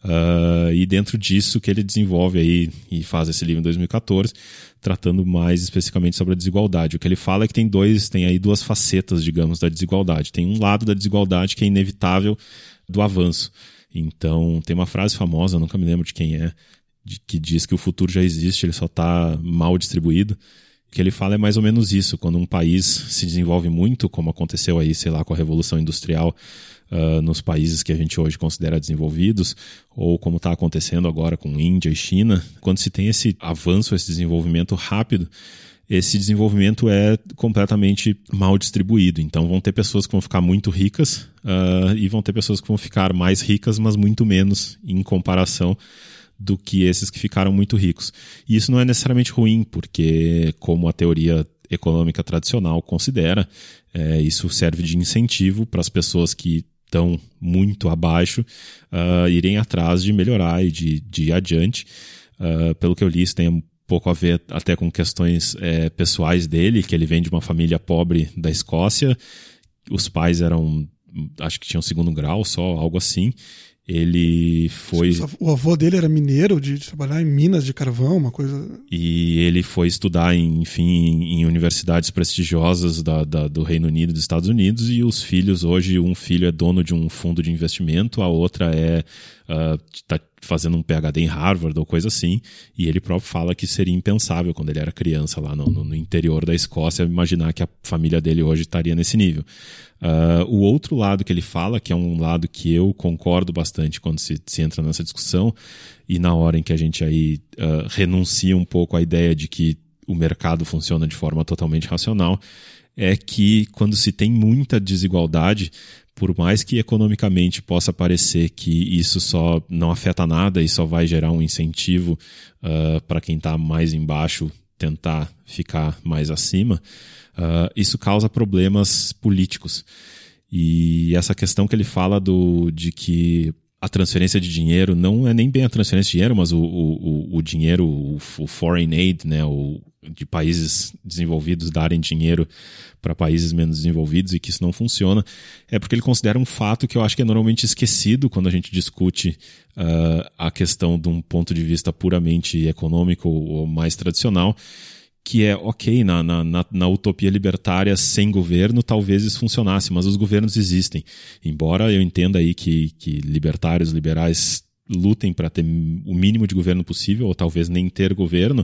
Uh, e dentro disso que ele desenvolve aí e faz esse livro em 2014, tratando mais especificamente sobre a desigualdade. O que ele fala é que tem dois, tem aí duas facetas, digamos, da desigualdade. Tem um lado da desigualdade que é inevitável do avanço. Então, tem uma frase famosa, nunca me lembro de quem é, de, que diz que o futuro já existe, ele só está mal distribuído. O que ele fala é mais ou menos isso. Quando um país se desenvolve muito, como aconteceu aí, sei lá, com a Revolução Industrial, uh, nos países que a gente hoje considera desenvolvidos, ou como está acontecendo agora com Índia e China, quando se tem esse avanço, esse desenvolvimento rápido, esse desenvolvimento é completamente mal distribuído. Então vão ter pessoas que vão ficar muito ricas uh, e vão ter pessoas que vão ficar mais ricas, mas muito menos em comparação do que esses que ficaram muito ricos. E isso não é necessariamente ruim, porque, como a teoria econômica tradicional considera, é, isso serve de incentivo para as pessoas que estão muito abaixo uh, irem atrás de melhorar e de, de ir adiante. Uh, pelo que eu li, isso tem um pouco a ver até com questões é, pessoais dele, que ele vem de uma família pobre da Escócia. Os pais eram, acho que tinham segundo grau só, algo assim. Ele foi. O avô dele era mineiro, de, trabalhar em minas de carvão, uma coisa. E ele foi estudar, em, enfim, em universidades prestigiosas da, da, do Reino Unido e dos Estados Unidos. E os filhos, hoje, um filho é dono de um fundo de investimento, a outra é. Uh, tá fazendo um PhD em Harvard ou coisa assim, e ele próprio fala que seria impensável quando ele era criança lá no, no interior da Escócia imaginar que a família dele hoje estaria nesse nível. Uh, o outro lado que ele fala, que é um lado que eu concordo bastante quando se, se entra nessa discussão, e na hora em que a gente aí uh, renuncia um pouco à ideia de que o mercado funciona de forma totalmente racional, é que quando se tem muita desigualdade, por mais que economicamente possa parecer que isso só não afeta nada e só vai gerar um incentivo uh, para quem está mais embaixo tentar ficar mais acima, uh, isso causa problemas políticos. E essa questão que ele fala do, de que a transferência de dinheiro não é nem bem a transferência de dinheiro, mas o, o, o dinheiro, o, o foreign aid, né, o, de países desenvolvidos darem dinheiro para países menos desenvolvidos e que isso não funciona, é porque ele considera um fato que eu acho que é normalmente esquecido quando a gente discute uh, a questão de um ponto de vista puramente econômico ou mais tradicional, que é ok, na, na, na, na, utopia libertária sem governo talvez isso funcionasse, mas os governos existem. Embora eu entenda aí que, que libertários, liberais lutem para ter o mínimo de governo possível, ou talvez nem ter governo,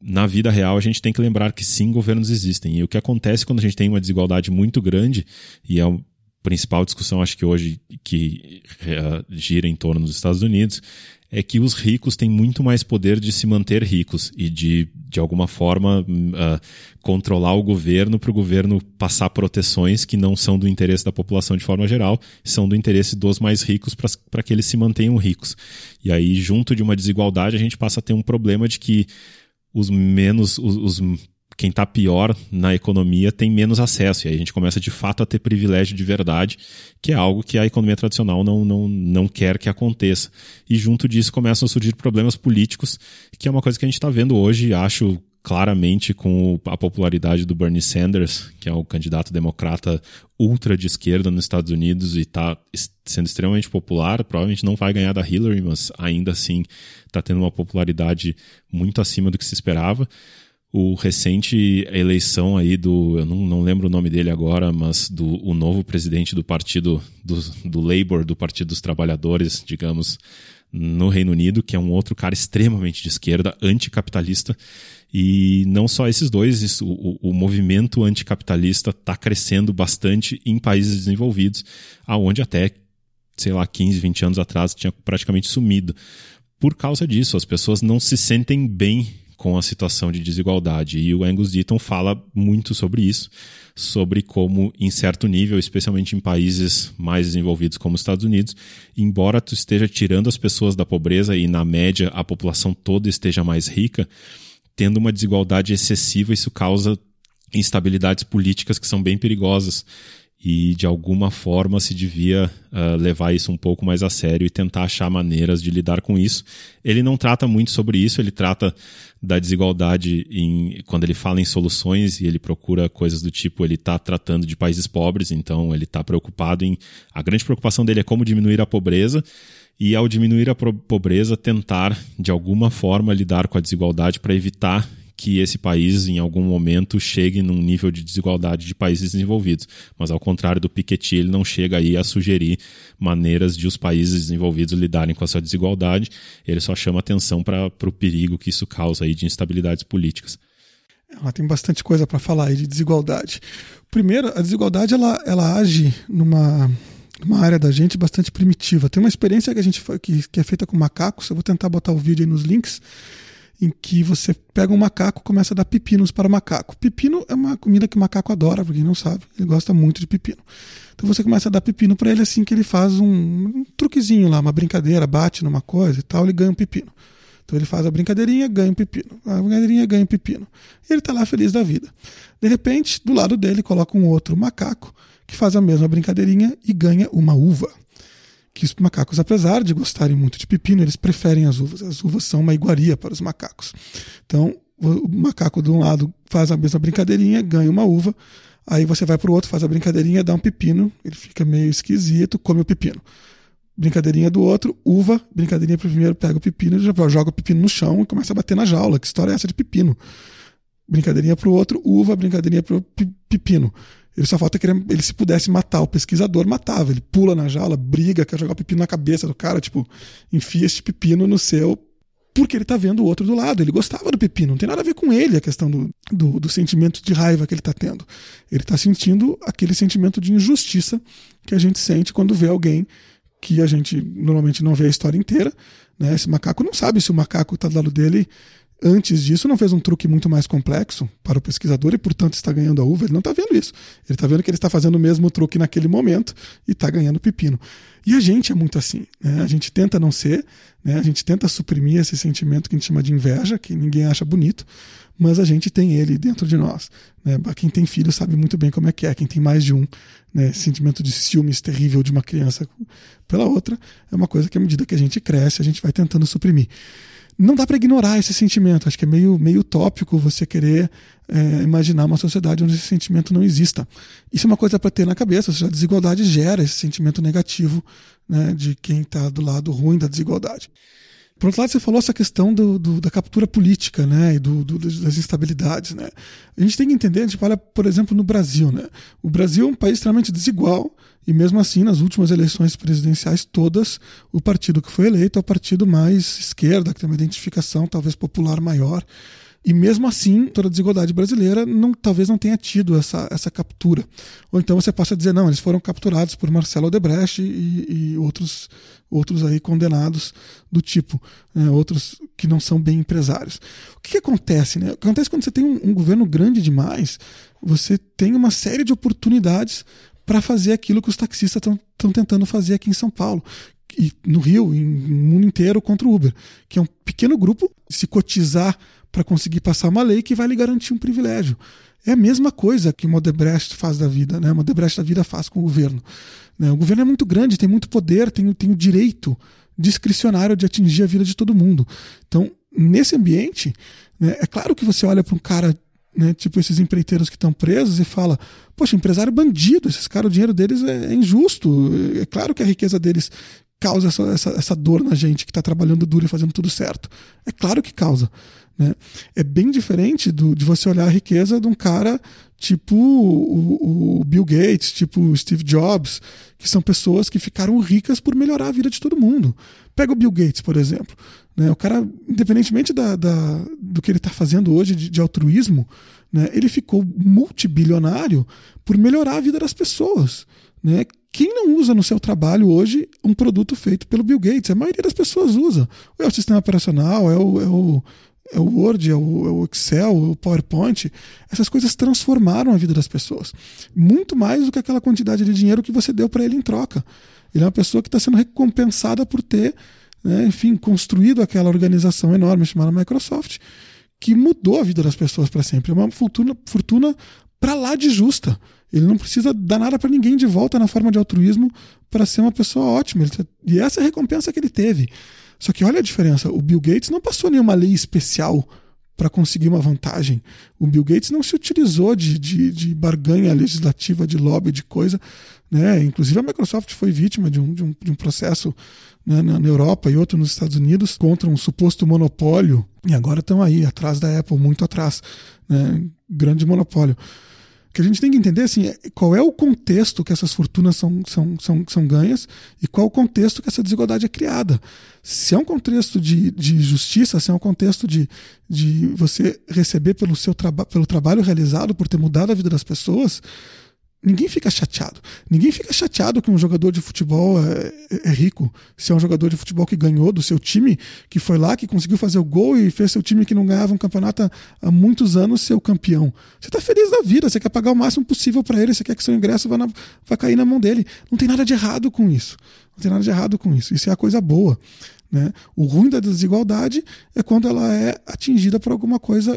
na vida real a gente tem que lembrar que sim, governos existem. E o que acontece quando a gente tem uma desigualdade muito grande, e é a principal discussão, acho que hoje, que uh, gira em torno dos Estados Unidos, é que os ricos têm muito mais poder de se manter ricos e de, de alguma forma, uh, controlar o governo para o governo passar proteções que não são do interesse da população de forma geral, são do interesse dos mais ricos para que eles se mantenham ricos. E aí, junto de uma desigualdade, a gente passa a ter um problema de que os menos, os, os quem está pior na economia tem menos acesso. E aí a gente começa de fato a ter privilégio de verdade, que é algo que a economia tradicional não, não, não quer que aconteça. E junto disso começam a surgir problemas políticos, que é uma coisa que a gente está vendo hoje, acho claramente com a popularidade do Bernie Sanders, que é o candidato democrata ultra de esquerda nos Estados Unidos e está sendo extremamente popular. Provavelmente não vai ganhar da Hillary, mas ainda assim está tendo uma popularidade muito acima do que se esperava o recente eleição aí do, eu não, não lembro o nome dele agora, mas do o novo presidente do partido do, do Labour, do Partido dos Trabalhadores, digamos, no Reino Unido, que é um outro cara extremamente de esquerda, anticapitalista. E não só esses dois, isso, o, o, movimento anticapitalista está crescendo bastante em países desenvolvidos, aonde até, sei lá, 15, 20 anos atrás tinha praticamente sumido. Por causa disso, as pessoas não se sentem bem com a situação de desigualdade. E o Angus Deaton fala muito sobre isso, sobre como, em certo nível, especialmente em países mais desenvolvidos como os Estados Unidos, embora tu esteja tirando as pessoas da pobreza e, na média, a população toda esteja mais rica, tendo uma desigualdade excessiva, isso causa instabilidades políticas que são bem perigosas e de alguma forma se devia uh, levar isso um pouco mais a sério e tentar achar maneiras de lidar com isso. Ele não trata muito sobre isso, ele trata da desigualdade em, quando ele fala em soluções e ele procura coisas do tipo, ele está tratando de países pobres, então ele está preocupado em. A grande preocupação dele é como diminuir a pobreza e, ao diminuir a pobreza, tentar de alguma forma lidar com a desigualdade para evitar que esse país, em algum momento, chegue num nível de desigualdade de países desenvolvidos. Mas, ao contrário do Piketty, ele não chega aí a sugerir maneiras de os países desenvolvidos lidarem com essa desigualdade, ele só chama atenção para o perigo que isso causa aí de instabilidades políticas. Ela tem bastante coisa para falar aí de desigualdade. Primeiro, a desigualdade ela, ela age numa, numa área da gente bastante primitiva. Tem uma experiência que a gente que, que é feita com macacos. Eu vou tentar botar o vídeo aí nos links em que você pega um macaco e começa a dar pepinos para o macaco. Pepino é uma comida que o macaco adora, para quem não sabe, ele gosta muito de pepino. Então você começa a dar pepino para ele assim que ele faz um, um, truquezinho lá, uma brincadeira, bate numa coisa e tal, ele ganha um pepino. Então ele faz a brincadeirinha, ganha um pepino. A brincadeirinha ganha um pepino. E ele está lá feliz da vida. De repente, do lado dele, coloca um outro macaco que faz a mesma brincadeirinha e ganha uma uva que os macacos, apesar de gostarem muito de pepino, eles preferem as uvas. As uvas são uma iguaria para os macacos. Então, o macaco de um lado faz a mesma brincadeirinha, ganha uma uva, aí você vai para o outro, faz a brincadeirinha, dá um pepino, ele fica meio esquisito, come o pepino. Brincadeirinha do outro, uva, brincadeirinha para o primeiro, pega o pepino, joga o pepino no chão e começa a bater na jaula. Que história é essa de pepino? Brincadeirinha para o outro, uva, brincadeirinha para o pepino. Ele só falta que ele, se pudesse matar o pesquisador, matava. Ele pula na jaula, briga, quer jogar o pepino na cabeça do cara, tipo, enfia este pepino no seu. Porque ele tá vendo o outro do lado. Ele gostava do pepino. Não tem nada a ver com ele a questão do, do, do sentimento de raiva que ele tá tendo. Ele tá sentindo aquele sentimento de injustiça que a gente sente quando vê alguém que a gente normalmente não vê a história inteira. Né? Esse macaco não sabe se o macaco tá do lado dele antes disso não fez um truque muito mais complexo para o pesquisador e, portanto, está ganhando a uva. Ele não está vendo isso. Ele está vendo que ele está fazendo o mesmo truque naquele momento e está ganhando pepino. E a gente é muito assim. Né? A gente tenta não ser, né? a gente tenta suprimir esse sentimento que a gente chama de inveja, que ninguém acha bonito, mas a gente tem ele dentro de nós. Né? Quem tem filho sabe muito bem como é que é. Quem tem mais de um, né? esse sentimento de ciúmes terrível de uma criança pela outra, é uma coisa que, à medida que a gente cresce, a gente vai tentando suprimir não dá para ignorar esse sentimento. Acho que é meio, meio utópico você querer é, imaginar uma sociedade onde esse sentimento não exista. Isso é uma coisa para ter na cabeça. Seja, a desigualdade gera esse sentimento negativo né, de quem está do lado ruim da desigualdade. Por outro lado, você falou essa questão do, do, da captura política né, e do, das instabilidades. Né? A gente tem que entender, a gente olha, por exemplo, no Brasil. Né? O Brasil é um país extremamente desigual e mesmo assim, nas últimas eleições presidenciais todas, o partido que foi eleito é o partido mais esquerda, que tem uma identificação talvez popular maior. E mesmo assim, toda a desigualdade brasileira não, talvez não tenha tido essa, essa captura. Ou então você possa dizer, não, eles foram capturados por Marcelo Odebrecht e, e outros, outros aí condenados do tipo, né, outros que não são bem empresários. O que, que acontece? Né? Acontece quando você tem um, um governo grande demais, você tem uma série de oportunidades para fazer aquilo que os taxistas estão tentando fazer aqui em São Paulo, e no Rio, e no mundo inteiro contra o Uber, que é um pequeno grupo se cotizar para conseguir passar uma lei que vai lhe garantir um privilégio. É a mesma coisa que o Modebrecht faz da vida, né? O Modebrecht da vida faz com o governo. Né? O governo é muito grande, tem muito poder, tem, tem o direito discricionário de atingir a vida de todo mundo. Então, nesse ambiente, né, é claro que você olha para um cara, né, tipo esses empreiteiros que estão presos, e fala: Poxa, empresário bandido, esses caras, o dinheiro deles é, é injusto. É claro que a riqueza deles causa essa, essa, essa dor na gente que está trabalhando duro e fazendo tudo certo. É claro que causa. Né? É bem diferente do, de você olhar a riqueza de um cara tipo o, o, Bill Gates, tipo Steve Jobs, que são pessoas que ficaram ricas por melhorar a vida de todo mundo. Pega o Bill Gates, por exemplo. Né? O cara, independentemente da, da do que ele está fazendo hoje de, de altruísmo, né? ele ficou multibilionário por melhorar a vida das pessoas. Né? Quem não usa no seu trabalho hoje um produto feito pelo Bill Gates? A maioria das pessoas usa. É o sistema operacional, é o, é o, é o Word, é o, é o Excel, o PowerPoint. Essas coisas transformaram a vida das pessoas. Muito mais do que aquela quantidade de dinheiro que você deu para ele em troca. Ele é uma pessoa que está sendo recompensada por ter, né, enfim, construído aquela organização enorme chamada Microsoft, que mudou a vida das pessoas para sempre. É uma fortuna, fortuna para lá de justa. Ele não precisa dar nada para ninguém de volta na forma de altruísmo para ser uma pessoa ótima. Tá, e essa é a recompensa que ele teve. Só que olha a diferença: o Bill Gates não passou nenhuma lei especial para conseguir uma vantagem. O Bill Gates não se utilizou de, de, de, barganha legislativa, de lobby, de coisa. Né? Inclusive a Microsoft foi vítima de um, de um, de um processo né, na, na, Europa e outro nos Estados Unidos contra um suposto monopólio. E agora estão aí, atrás da Apple, muito atrás. Né? Grande monopólio que a gente tem que entender assim, é, qual é o contexto que essas fortunas são, são, são, são ganhas e qual o contexto que essa desigualdade é criada. Se é um contexto de, de justiça, se é um contexto de, de você receber pelo seu traba pelo trabalho realizado, por ter mudado a vida das pessoas, Ninguém fica chateado. Ninguém fica chateado que um jogador de futebol é, é, rico. Se é um jogador de futebol que ganhou do seu time, que foi lá, que conseguiu fazer o gol e fez seu time que não ganhava um campeonato há muitos anos ser o campeão. Você está feliz da vida, você quer pagar o máximo possível para ele, você quer que seu ingresso vá, na, vá cair na mão dele. Não tem nada de errado com isso. Não tem nada de errado com isso. Isso é a coisa boa. Né? O ruim da desigualdade é quando ela é atingida por alguma coisa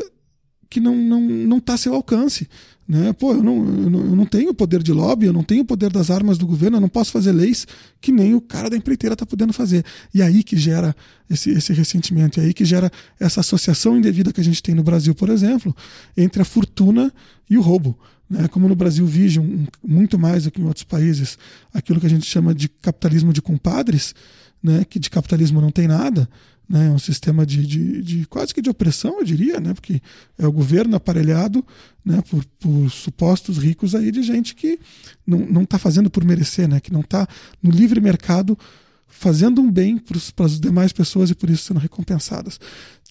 que não está não, não tá a seu alcance. Né? Pô, eu não, eu, não, tenho poder de lobby, eu não tenho poder das armas do governo, eu não posso fazer leis que nem o cara da empreiteira está podendo fazer. E aí que gera esse, esse ressentimento, e aí que gera essa associação indevida que a gente tem no Brasil, por exemplo, entre a fortuna e o roubo. Né? Como no Brasil vige um, muito mais do que em outros países aquilo que a gente chama de capitalismo de compadres, né? que de capitalismo não tem nada, né, um sistema de, de, de, quase que de opressão, eu diria, né, porque é o governo aparelhado né, por, por supostos ricos aí de gente que não está fazendo por merecer, né, que não está no livre mercado fazendo um bem para as demais pessoas e por isso sendo recompensadas.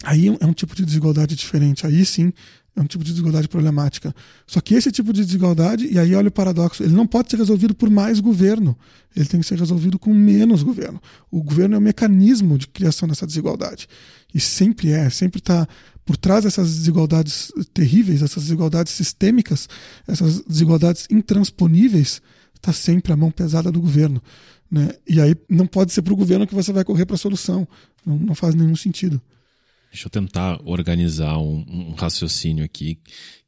Aí é um tipo de desigualdade diferente. Aí sim é um tipo de desigualdade problemática. Só que esse tipo de desigualdade, e aí olha o paradoxo, ele não pode ser resolvido por mais governo. Ele tem que ser resolvido com menos governo. O governo é o mecanismo de criação dessa desigualdade. E sempre é, sempre está por trás dessas desigualdades terríveis, essas desigualdades sistêmicas, essas desigualdades intransponíveis, está sempre a mão pesada do governo. Né? E aí não pode ser para o governo que você vai correr para a solução. Não, não faz nenhum sentido. Deixa eu tentar organizar um, um, raciocínio aqui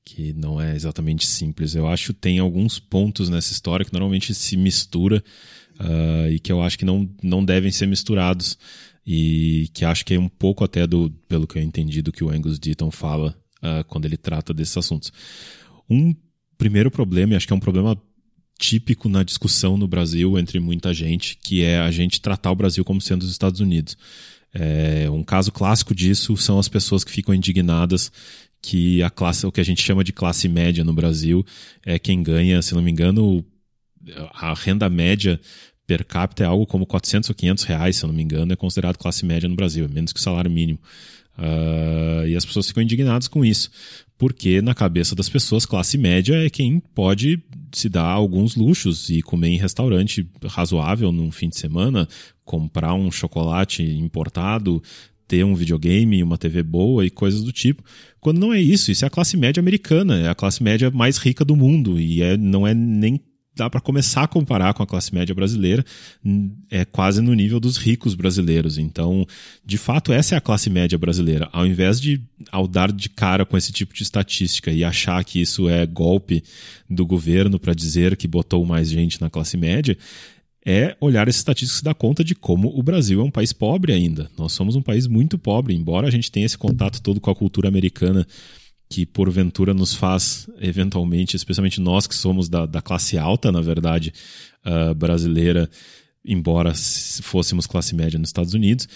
que não é exatamente simples. Eu acho que tem alguns pontos nessa história que normalmente se mistura uh, e que eu acho que não, não devem ser misturados e que acho que é um pouco até do, pelo que eu entendi, do que o Angus Deaton fala uh, quando ele trata desses assuntos. Um primeiro problema, e acho que é um problema típico na discussão no Brasil entre muita gente, que é a gente tratar o Brasil como sendo os Estados Unidos. É, um caso clássico disso são as pessoas que ficam indignadas que a classe, o que a gente chama de classe média no Brasil, é quem ganha, se não me engano, a renda média per capita é algo como 400 ou 500 reais, se não me engano, é considerado classe média no Brasil, é menos que o salário mínimo. Uh, e as pessoas ficam indignadas com isso, porque na cabeça das pessoas, classe média é quem pode se dar alguns luxos e comer em restaurante razoável num fim de semana, comprar um chocolate importado, ter um videogame, uma TV boa e coisas do tipo. Quando não é isso, isso é a classe média americana, é a classe média mais rica do mundo e é, não é nem dá para começar a comparar com a classe média brasileira, é quase no nível dos ricos brasileiros. Então, de fato, essa é a classe média brasileira. Ao invés de, ao dar de cara com esse tipo de estatística e achar que isso é golpe do governo para dizer que botou mais gente na classe média, é olhar essa estatística e dar conta de como o Brasil é um país pobre ainda. Nós somos um país muito pobre, embora a gente tenha esse contato todo com a cultura americana que porventura nos faz, eventualmente, especialmente nós que somos da, da classe alta, na verdade, uh, brasileira, embora fôssemos classe média nos Estados Unidos,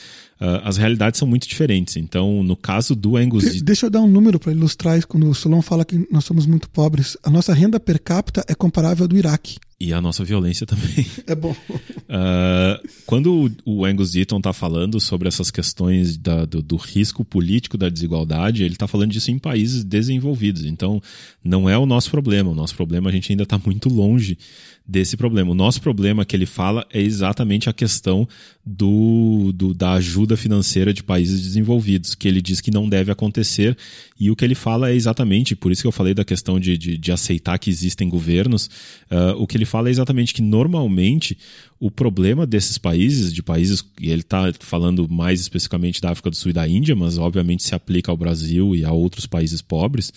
uh, as realidades são muito diferentes. Então, no caso do Angus. De deixa eu dar um número para ilustrar isso, quando o Solon fala que nós somos muito pobres. A nossa renda per capita é comparável à do Iraque. E a nossa violência também. É bom. Uh, quando o Angus Deaton está falando sobre essas questões da, do, do, risco político da desigualdade, ele está falando disso em países desenvolvidos. Então, não é o nosso problema. O nosso problema, a gente ainda está muito longe desse problema. O nosso problema que ele fala é exatamente a questão do, do, da ajuda financeira de países desenvolvidos, que ele diz que não deve acontecer. E o que ele fala é exatamente, por isso que eu falei da questão de, de, de aceitar que existem governos, uh, o que ele fala é exatamente que normalmente o problema desses países, de países, e ele está falando mais especificamente da África do Sul e da Índia, mas obviamente se aplica ao Brasil e a outros países pobres,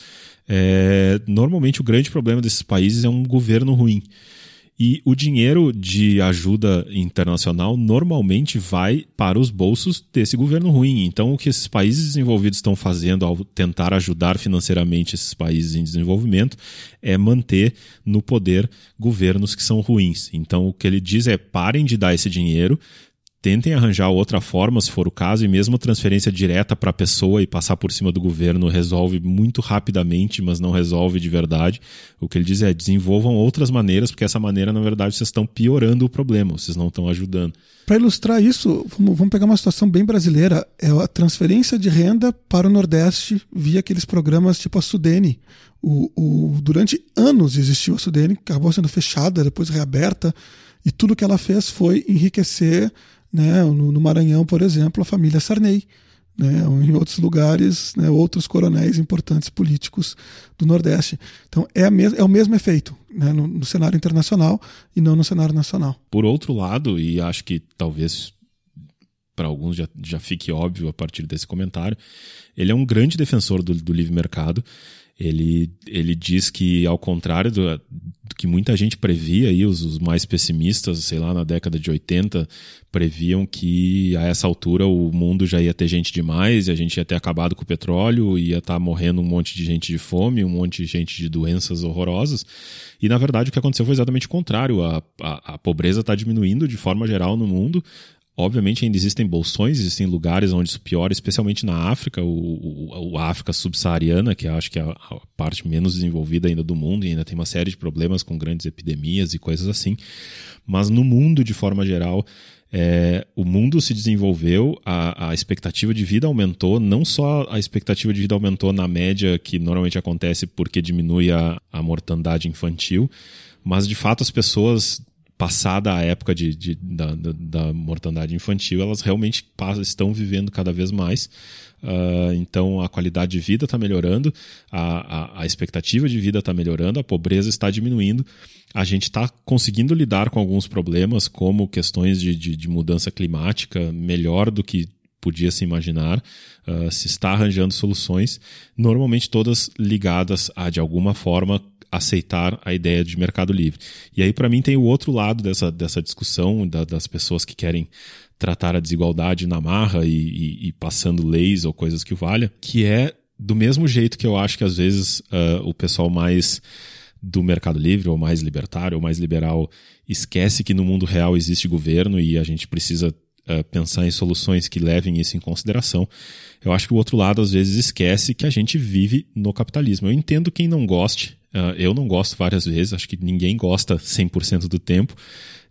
é, normalmente o grande problema desses países é um governo ruim. E o dinheiro de ajuda internacional normalmente vai para os bolsos desse governo ruim. Então, o que esses países desenvolvidos estão fazendo ao tentar ajudar financeiramente esses países em desenvolvimento é manter no poder governos que são ruins. Então, o que ele diz é parem de dar esse dinheiro, tentem arranjar outra forma, se for o caso, e mesmo transferência direta para a pessoa e passar por cima do governo resolve muito rapidamente, mas não resolve de verdade. O que ele diz é desenvolvam outras maneiras, porque essa maneira, na verdade, vocês estão piorando o problema, vocês não estão ajudando. Para ilustrar isso, vamos pegar uma situação bem brasileira: é a transferência de renda para o Nordeste via aqueles programas tipo a Sudene. O, o, durante anos existiu a Sudene, acabou sendo fechada, depois reaberta, e tudo que ela fez foi enriquecer né? No, no Maranhão, por exemplo, a família Sarney. Né, em outros lugares, né, outros coronéis importantes políticos do Nordeste. Então é, é o mesmo efeito né, no, no, cenário internacional e não no cenário nacional. Por outro lado, e acho que talvez para alguns já, já fique óbvio a partir desse comentário, ele é um grande defensor do, do livre mercado ele, ele diz que, ao contrário do, do que muita gente previa, aí, os, os, mais pessimistas, sei lá, na década de 80, previam que a essa altura o mundo já ia ter gente demais, e a gente ia ter acabado com o petróleo, ia estar tá morrendo um monte de gente de fome, um monte de gente de doenças horrorosas. E na verdade o que aconteceu foi exatamente o contrário. A, a, a pobreza está diminuindo de forma geral no mundo, Obviamente ainda existem bolsões, existem lugares onde isso piora, especialmente na África, o, o, África subsaariana, que acho que é a, a, parte menos desenvolvida ainda do mundo, e ainda tem uma série de problemas com grandes epidemias e coisas assim. Mas no mundo, de forma geral, é, o mundo se desenvolveu, a, a, expectativa de vida aumentou, não só a expectativa de vida aumentou na média, que normalmente acontece porque diminui a, a mortandade infantil, mas de fato as pessoas passada a época de, de da, da, da, mortandade infantil, elas realmente estão vivendo cada vez mais. Uh, então a qualidade de vida está melhorando, a, a, a, expectativa de vida está melhorando, a pobreza está diminuindo. A gente está conseguindo lidar com alguns problemas, como questões de, de, de mudança climática, melhor do que podia se imaginar, uh, se está arranjando soluções, normalmente todas ligadas a, de alguma forma, aceitar a ideia de mercado livre. E aí, para mim, tem o outro lado dessa, dessa discussão da, das pessoas que querem tratar a desigualdade na marra e, e, e, passando leis ou coisas que valha, que é do mesmo jeito que eu acho que às vezes uh, o pessoal mais do mercado livre ou mais libertário ou mais liberal esquece que no mundo real existe governo e a gente precisa uh, pensar em soluções que levem isso em consideração. Eu acho que o outro lado às vezes esquece que a gente vive no capitalismo. Eu entendo quem não goste Uh, eu não gosto várias vezes, acho que ninguém gosta 100% do tempo,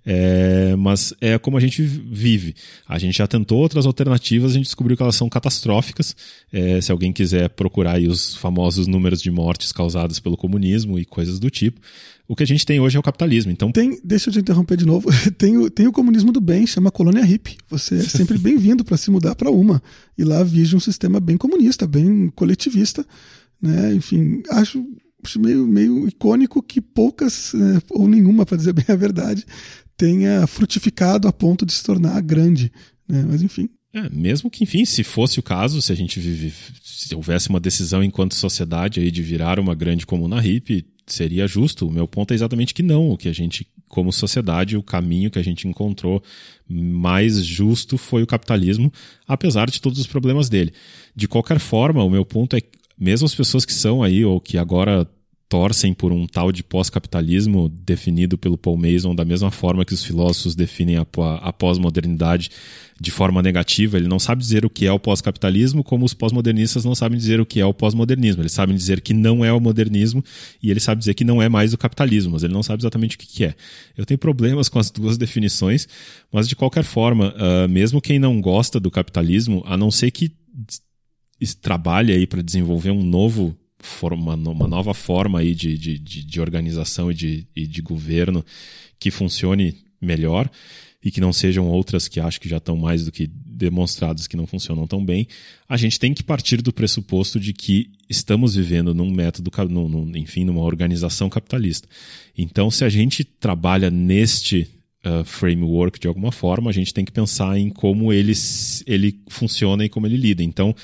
é, mas é como a gente vive. A gente já tentou outras alternativas, a gente descobriu que elas são catastróficas. É, se alguém quiser procurar os famosos números de mortes causadas pelo comunismo e coisas do tipo, o que a gente tem hoje é o capitalismo. Então, tem, deixa eu te interromper de novo. tem, o, tem o comunismo do bem, chama colônia hippie. Você é sempre bem-vindo para se mudar para uma. E lá vige um sistema bem comunista, bem coletivista. Né? Enfim, acho meio, meio icônico que poucas, né, ou nenhuma, para dizer bem a verdade, tenha frutificado a ponto de se tornar grande. Né? Mas enfim. É, mesmo que, enfim, se fosse o caso, se a gente vive, se houvesse uma decisão enquanto sociedade aí de virar uma grande comuna hippie, seria justo. O meu ponto é exatamente que não. O que a gente, como sociedade, o caminho que a gente encontrou mais justo foi o capitalismo, apesar de todos os problemas dele. De qualquer forma, o meu ponto é mesmo as pessoas que são aí ou que agora torcem por um tal de pós-capitalismo definido pelo Paul Mason da mesma forma que os filósofos definem a, a pós-modernidade de forma negativa. Ele não sabe dizer o que é o pós-capitalismo, como os pós-modernistas não sabem dizer o que é o pós-modernismo. Eles sabem dizer que não é o modernismo e ele sabe dizer que não é mais o capitalismo, mas ele não sabe exatamente o que é. Eu tenho problemas com as duas definições, mas de qualquer forma, uh, mesmo quem não gosta do capitalismo, a não ser que trabalhe aí para desenvolver um novo forma, uma nova forma aí de, de, de, de organização e de, e de governo que funcione melhor e que não sejam outras que acho que já estão mais do que demonstradas que não funcionam tão bem, a gente tem que partir do pressuposto de que estamos vivendo num método, num, enfim, numa organização capitalista. Então, se a gente trabalha neste uh, framework de alguma forma, a gente tem que pensar em como ele, ele funciona e como ele lida. Então,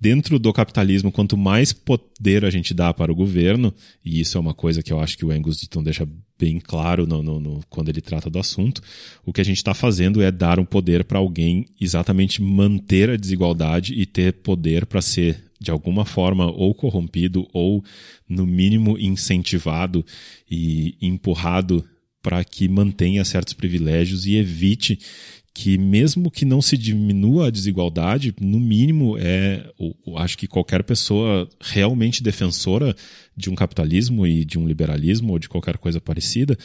dentro do capitalismo, quanto mais poder a gente dá para o governo, e isso é uma coisa que eu acho que o Angus Deaton deixa bem claro no, no, no, quando ele trata do assunto, o que a gente está fazendo é dar um poder para alguém exatamente manter a desigualdade e ter poder para ser de alguma forma ou corrompido ou no mínimo incentivado e empurrado para que mantenha certos privilégios e evite que mesmo que não se diminua a desigualdade, no mínimo é, acho que qualquer pessoa realmente defensora de um capitalismo e de um liberalismo ou de qualquer coisa parecida,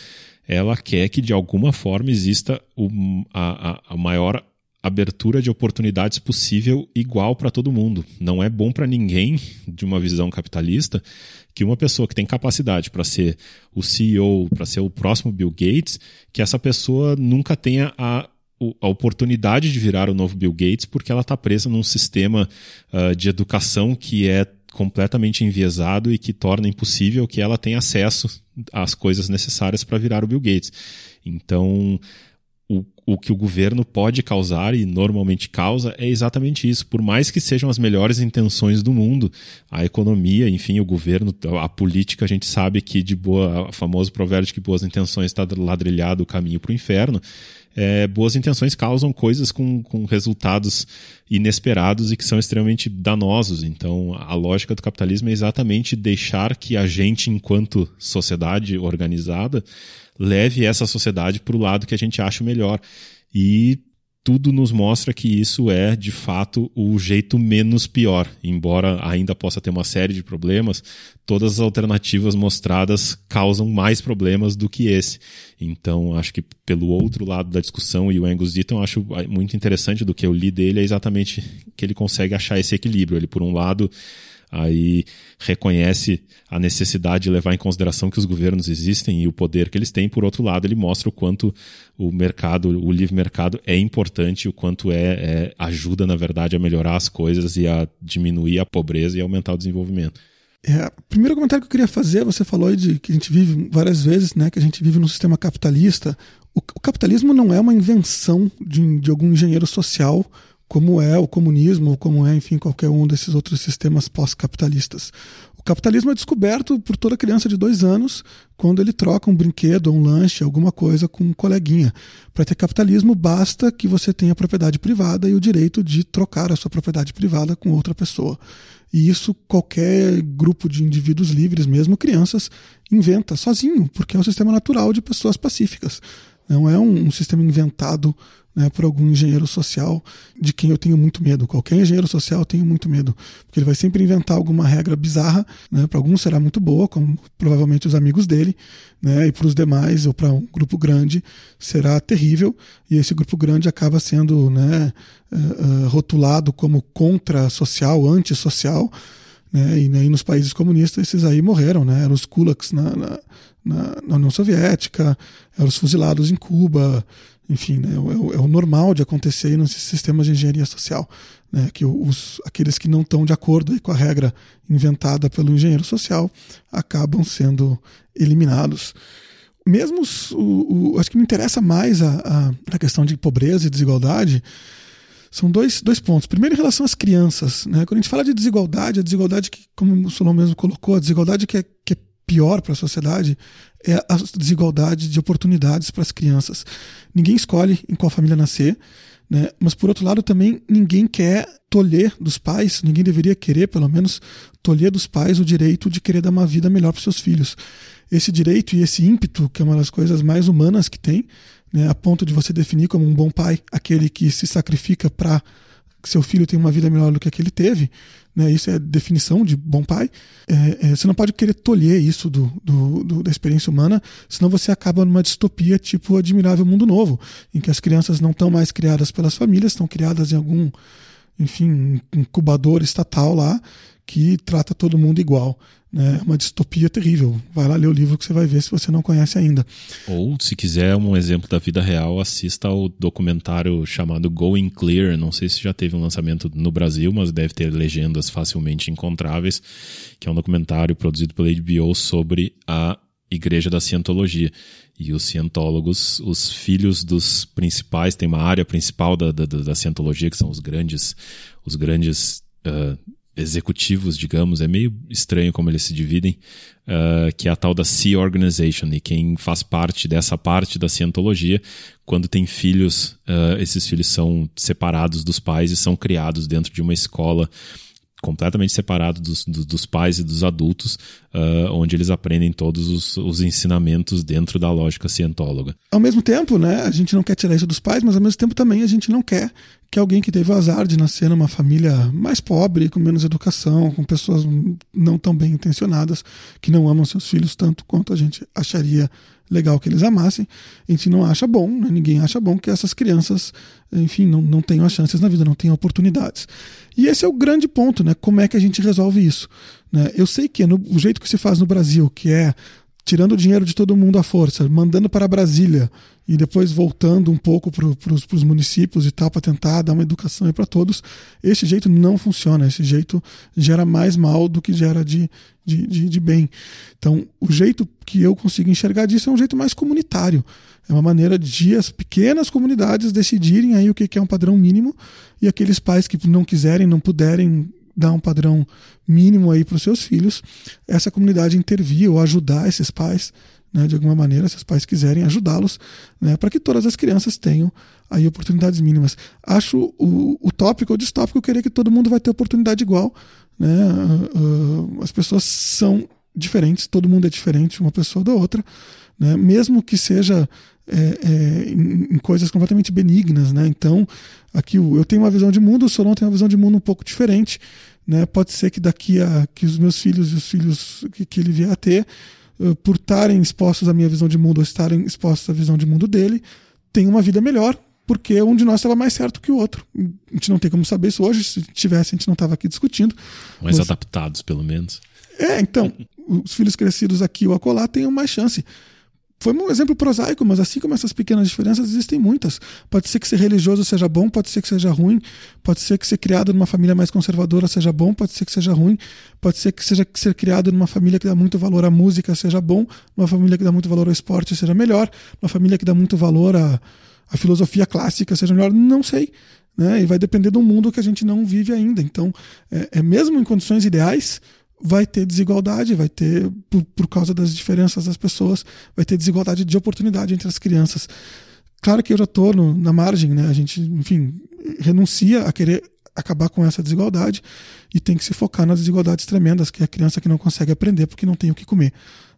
ela quer que de alguma forma exista o, a, a maior abertura de oportunidades possível igual para todo mundo. Não é bom para ninguém, de uma visão capitalista, que uma pessoa que tem capacidade para ser o CEO, para ser o próximo Bill Gates, que essa pessoa nunca tenha a a oportunidade de virar o novo Bill Gates porque ela está presa num sistema uh, de educação que é completamente enviesado e que torna impossível que ela tenha acesso às coisas necessárias para virar o Bill Gates. Então, o, o que o governo pode causar e normalmente causa é exatamente isso. Por mais que sejam as melhores intenções do mundo, a economia, enfim, o governo, a política, a gente sabe que de boa, o famoso provérbio de que boas intenções está ladrilhado o caminho para o inferno é, boas intenções causam coisas com, com resultados inesperados e que são extremamente danosos. Então, a lógica do capitalismo é exatamente deixar que a gente, enquanto sociedade organizada, leve essa sociedade para o lado que a gente acha melhor. E tudo nos mostra que isso é, de fato, o jeito menos pior. Embora ainda possa ter uma série de problemas, todas as alternativas mostradas causam mais problemas do que esse. Então, acho que pelo outro lado da discussão, e o Angus Deaton, acho muito interessante do que eu li dele, é exatamente que ele consegue achar esse equilíbrio. Ele, por um lado, aí reconhece a necessidade de levar em consideração que os governos existem e o poder que eles têm. Por outro lado, ele mostra o quanto o mercado, o livre mercado é importante, o quanto é, é ajuda, na verdade, a melhorar as coisas e a diminuir a pobreza e aumentar o desenvolvimento. É, o primeiro comentário que eu queria fazer, você falou de que a gente vive várias vezes, né, que a gente vive num sistema capitalista. O, o capitalismo não é uma invenção de, de algum engenheiro social como é o comunismo, ou como é, enfim, qualquer um desses outros sistemas pós-capitalistas. O capitalismo é descoberto por toda criança de dois anos quando ele troca um brinquedo, um lanche, alguma coisa com um coleguinha. Para ter capitalismo, basta que você tenha propriedade privada e o direito de trocar a sua propriedade privada com outra pessoa. E isso qualquer grupo de indivíduos livres, mesmo crianças, inventa sozinho, porque é um sistema natural de pessoas pacíficas. Não é um, um sistema inventado né, por algum engenheiro social de quem eu tenho muito medo. Qualquer engenheiro social eu tenho muito medo, porque ele vai sempre inventar alguma regra bizarra. Né, para alguns será muito boa, como provavelmente os amigos dele, né, e para os demais ou para um grupo grande será terrível. E esse grupo grande acaba sendo né, uh, uh, rotulado como contra-social, antissocial. Né, e, né, e nos países comunistas esses aí morreram, né, eram os kulaks na, na, na, na União Soviética, eram os fuzilados em Cuba, enfim, né, é, o, é, o, normal de acontecer nesses sistemas de engenharia social, né, que os, aqueles que não estão de acordo com a regra inventada pelo engenheiro social acabam sendo eliminados. Mesmo os, o, o, acho que me interessa mais a, a, a, questão de pobreza e desigualdade são dois, dois pontos. Primeiro, em relação às crianças. Né? Quando a gente fala de desigualdade, a desigualdade que, como o Solon mesmo colocou, a desigualdade que é, que é pior para a sociedade é a desigualdade de oportunidades para as crianças. Ninguém escolhe em qual família nascer, Né? Mas, por outro lado, também ninguém quer tolher dos pais, ninguém deveria querer, pelo menos, tolher dos pais o direito de querer dar uma vida melhor para seus filhos. Esse direito e esse ímpeto, que é uma das coisas mais humanas que tem, né, a ponto de você definir como um bom pai aquele que se sacrifica para que seu filho tenha uma vida melhor do que a que ele teve, né, isso é definição de bom pai. É, é, você não pode querer tolher isso do, do, do, da experiência humana, senão você acaba numa distopia tipo Admirável Mundo Novo, em que as crianças não estão mais criadas pelas famílias, estão criadas em algum, enfim, incubador estatal lá que trata todo mundo igual. Né? É uma distopia terrível. Vai lá ler o livro que você vai ver se você não conhece ainda. Ou, se quiser um exemplo da vida real, assista ao documentário chamado Going Clear. Não sei se já teve um lançamento no Brasil, mas deve ter legendas facilmente encontráveis, que é um documentário produzido pela HBO sobre a Igreja da Cientologia. E os cientólogos, os filhos dos principais, tem uma área principal da, da, da cientologia, que são os grandes, os grandes uh, executivos, digamos, é meio estranho como eles se dividem, uh, que é a tal da Sea Organization. E quem faz parte dessa parte da cientologia, quando tem filhos, uh, esses filhos são separados dos pais e são criados dentro de uma escola completamente separado dos, dos, pais e dos adultos, uh, onde eles aprendem todos os, os, ensinamentos dentro da lógica cientóloga. Ao mesmo tempo, né, a gente não quer tirar isso dos pais, mas ao mesmo tempo também a gente não quer que alguém que teve o azar de nascer numa família mais pobre, com menos educação, com pessoas não tão bem intencionadas, que não amam seus filhos tanto quanto a gente acharia legal que eles amassem. A gente não acha bom, né? ninguém acha bom que essas crianças, enfim, não, não tenham as chances na vida, não tenham oportunidades. E esse é o grande ponto, né? Como é que a gente resolve isso? Né? Eu sei que no, o jeito que se faz no Brasil, que é tirando o dinheiro de todo mundo à força, mandando para Brasília e depois voltando um pouco para os municípios e tal, para tentar dar uma educação para todos, esse jeito não funciona. Esse jeito gera mais mal do que gera de, de, de, de bem. Então, o jeito que eu consigo enxergar disso é um jeito mais comunitário. É uma maneira de as pequenas comunidades decidirem aí o que é um padrão mínimo e aqueles pais que não quiserem, não puderem dar um padrão mínimo aí para os seus filhos, essa comunidade intervir ou ajudar esses pais, né, de alguma maneira, se os pais quiserem ajudá-los, né, para que todas as crianças tenham aí oportunidades mínimas. Acho o utópico ou distópico querer que todo mundo vai ter oportunidade igual, né? Uh, uh, as pessoas são diferentes, todo mundo é diferente uma pessoa da outra, né? Mesmo que seja é, é, em, em, coisas completamente benignas, né? Então, aqui eu tenho uma visão de mundo, o Solon tem uma visão de mundo um pouco diferente, né? Pode ser que daqui a que os meus filhos e os filhos que, que ele vier a ter, uh, por estarem expostos à minha visão de mundo ou estarem expostos à visão de mundo dele, tenham uma vida melhor, porque um de nós estava mais certo que o outro. A gente não tem como saber isso hoje, se tivesse, a gente não estava aqui discutindo. Mais mas... adaptados, pelo menos. É, então, os filhos crescidos aqui ou acolá tenham mais chance. Foi um exemplo prosaico, mas assim como essas pequenas diferenças, existem muitas. Pode ser que ser religioso seja bom, pode ser que seja ruim, pode ser que ser criado numa família mais conservadora seja bom, pode ser que seja ruim, pode ser que seja que ser criado numa família que dá muito valor à música seja bom, numa família que dá muito valor ao esporte seja melhor, numa família que dá muito valor à, à filosofia clássica seja melhor, não sei. Né? E vai depender do mundo que a gente não vive ainda. Então, é, é mesmo em condições ideais, vai ter desigualdade, vai ter, por, por causa das diferenças das pessoas, vai ter desigualdade de oportunidade entre as crianças. Claro que eu já estou na margem, né? A gente, enfim, renuncia a querer acabar com essa desigualdade e tem que se focar nas desigualdades tremendas, que é a criança que não consegue aprender porque não tem o que comer.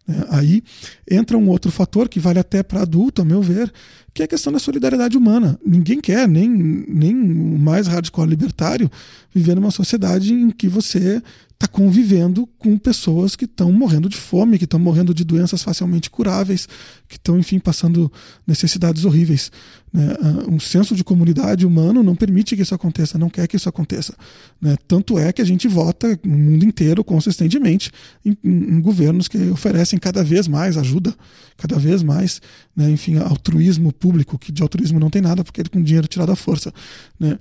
Né? Aí entra um outro fator que vale até para adulto, a meu ver, que é a questão da solidariedade humana. Ninguém quer, nem, nem o mais hardcore libertário, viver numa sociedade em que você está convivendo com pessoas que estão morrendo de fome, que estão morrendo de doenças facilmente curáveis, que estão, enfim, passando necessidades horríveis. Né? Ah, um senso de comunidade humano não permite que isso aconteça, não quer que isso aconteça. Né? Tanto é que a gente vota no mundo inteiro consistentemente em, em, governos que oferecem cada vez mais ajuda, cada vez mais, né? enfim, altruísmo público, que de altruísmo não tem nada, porque ele com dinheiro tirado à força. Né?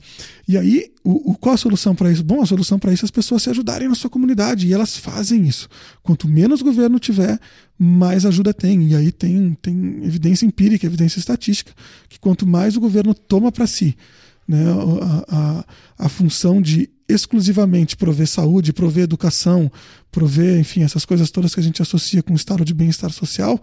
E aí, o, o, qual a solução para isso? Bom, a solução para isso é as pessoas se ajudarem na sua comunidade, e elas fazem isso. Quanto menos governo tiver, mais ajuda tem. E aí tem, tem evidência empírica, evidência estatística, que quanto mais o governo toma para si né, a, a, a função de exclusivamente prover saúde, prover educação, prover, enfim, essas coisas todas que a gente associa com o estado de bem-estar social,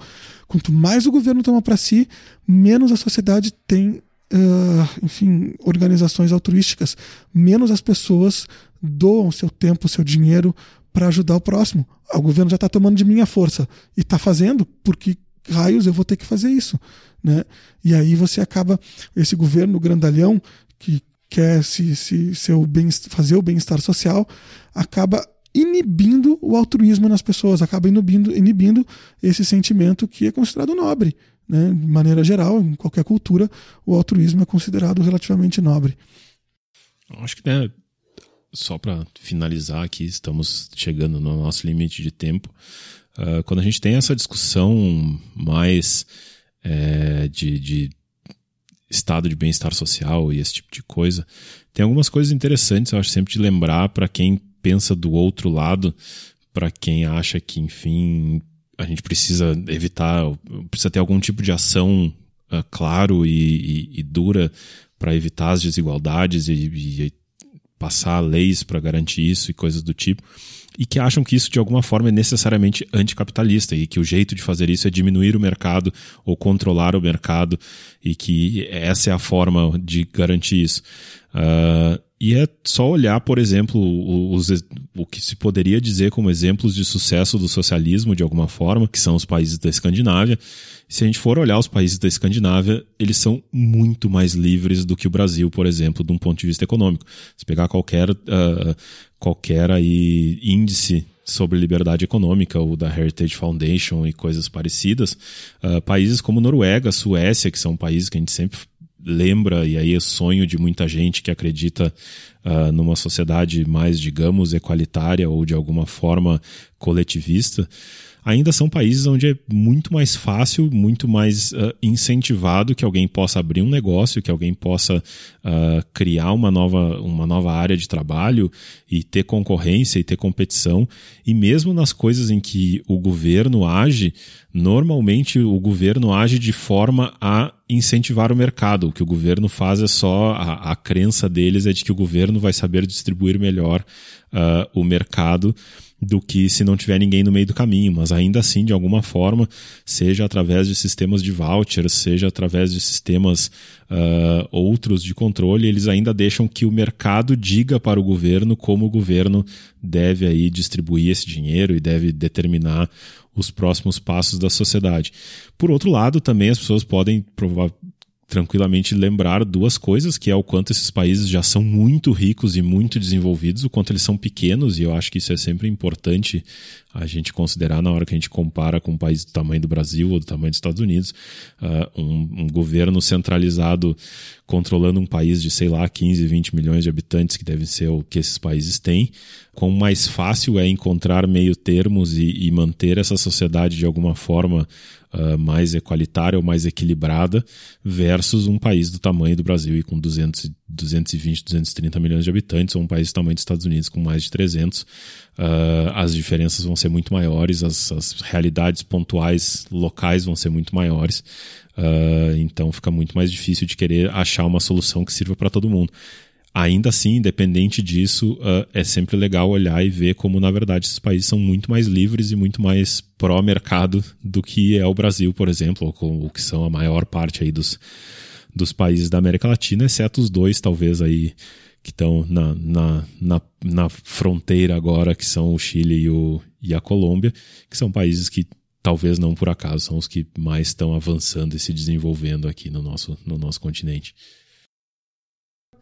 quanto mais o governo toma para si, menos a sociedade tem uh, enfim, organizações altruísticas, menos as pessoas doam seu tempo, seu dinheiro para ajudar o próximo. O governo já está tomando de minha força e está fazendo porque raios eu vou ter que fazer isso, né? E aí você acaba esse governo grandalhão que quer se, se seu bem, fazer o bem-estar social acaba inibindo o altruísmo nas pessoas, acaba inibindo, inibindo esse sentimento que é considerado nobre. Né? De maneira geral, em qualquer cultura, o altruísmo é considerado relativamente nobre. Acho que né, só para finalizar aqui, estamos chegando no nosso limite de tempo. Uh, quando a gente tem essa discussão mais é, de, de estado de bem-estar social e esse tipo de coisa, tem algumas coisas interessantes, eu acho sempre de lembrar para quem pensa do outro lado, para quem acha que, enfim, a gente precisa evitar, precisa ter algum tipo de ação uh, claro e, e, e dura para evitar as desigualdades e, e passar leis para garantir isso e coisas do tipo e que acham que isso de alguma forma é necessariamente anticapitalista e que o jeito de fazer isso é diminuir o mercado ou controlar o mercado e que essa é a forma de garantir isso. Uh, e é só olhar, por exemplo, os, o que se poderia dizer como exemplos de sucesso do socialismo de alguma forma, que são os países da Escandinávia. Se a gente for olhar os países da Escandinávia, eles são muito mais livres do que o Brasil, por exemplo, de um ponto de vista econômico. Se pegar qualquer, uh, qualquer aí índice sobre liberdade econômica, ou da Heritage Foundation e coisas parecidas, uh, países como Noruega, Suécia, que são países que a gente sempre lembra, e aí é sonho de muita gente que acredita uh, numa sociedade mais, digamos, equalitária ou de alguma forma coletivista, ainda são países onde é muito mais fácil, muito mais uh, incentivado que alguém possa abrir um negócio, que alguém possa uh, criar uma nova, uma nova área de trabalho e ter concorrência e ter competição. E mesmo nas coisas em que o governo age, normalmente o governo age de forma a incentivar o mercado. O que o governo faz é só a, a crença deles é de que o governo vai saber distribuir melhor uh, o mercado do que se não tiver ninguém no meio do caminho, mas ainda assim, de alguma forma, seja através de sistemas de vouchers, seja através de sistemas uh, outros de controle, eles ainda deixam que o mercado diga para o governo como o governo deve aí distribuir esse dinheiro e deve determinar os próximos passos da sociedade. Por outro lado, também as pessoas podem tranquilamente lembrar duas coisas, que é o quanto esses países já são muito ricos e muito desenvolvidos, o quanto eles são pequenos, e eu acho que isso é sempre importante a gente considerar na hora que a gente compara com um país do tamanho do Brasil ou do tamanho dos Estados Unidos, uh, um, um, governo centralizado controlando um país de, sei lá, 15, 20 milhões de habitantes, que deve ser o que esses países têm, quão mais fácil é encontrar meio termos e, e manter essa sociedade de alguma forma uh, mais equalitária ou mais equilibrada versus um país do tamanho do Brasil e com 200, 220, 230 milhões de habitantes, ou um país do tamanho dos Estados Unidos com mais de 300. Uh, ah, as diferenças vão ser muito maiores, as, as realidades pontuais locais vão ser muito maiores. Uh, então fica muito mais difícil de querer achar uma solução que sirva para todo mundo. Ainda assim, independente disso, uh, é sempre legal olhar e ver como, na verdade, esses países são muito mais livres e muito mais pró-mercado do que é o Brasil, por exemplo, ou o que são a maior parte aí dos, dos países da América Latina, exceto os dois, talvez, aí que estão na, na, na, na, fronteira agora, que são o Chile e, o, e a Colômbia, que são países que talvez não por acaso são os que mais estão avançando e se desenvolvendo aqui no nosso, no nosso continente.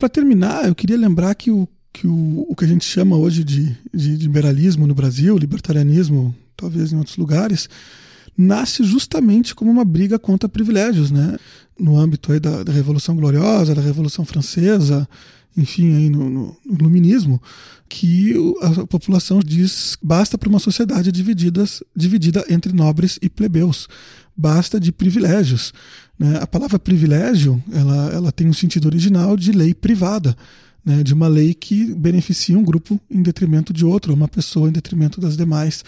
Para terminar, eu queria lembrar que o que, o, o que a gente chama hoje de, de, liberalismo no Brasil, libertarianismo, talvez em outros lugares, nasce justamente como uma briga contra privilégios, né? No âmbito aí da, da Revolução Gloriosa, da Revolução Francesa, enfim, aí no, no, no iluminismo, que a população diz basta para uma sociedade dividida entre nobres e plebeus, basta de privilégios. Né? A palavra privilégio ela, ela tem um sentido original de lei privada, né? de uma lei que beneficia um grupo em detrimento de outro, uma pessoa em detrimento das demais.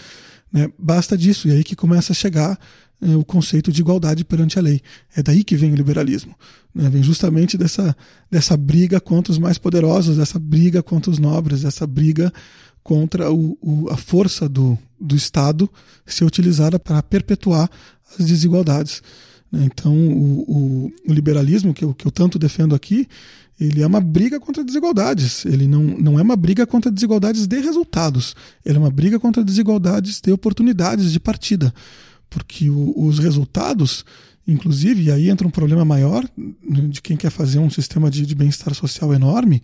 Né? Basta disso, e aí que começa a chegar é, o conceito de igualdade perante a lei. É daí que vem o liberalismo. Né? Vem justamente dessa, dessa briga contra os mais poderosos, dessa briga contra os nobres, dessa briga contra o, o, a força do, do Estado ser utilizada para perpetuar as desigualdades. Então, o, o, liberalismo, que eu, que eu tanto defendo aqui, ele é uma briga contra desigualdades. Ele não, não é uma briga contra desigualdades de resultados. Ele é uma briga contra desigualdades de oportunidades de partida. Porque o, os resultados, inclusive, e aí entra um problema maior de quem quer fazer um sistema de, de bem-estar social enorme,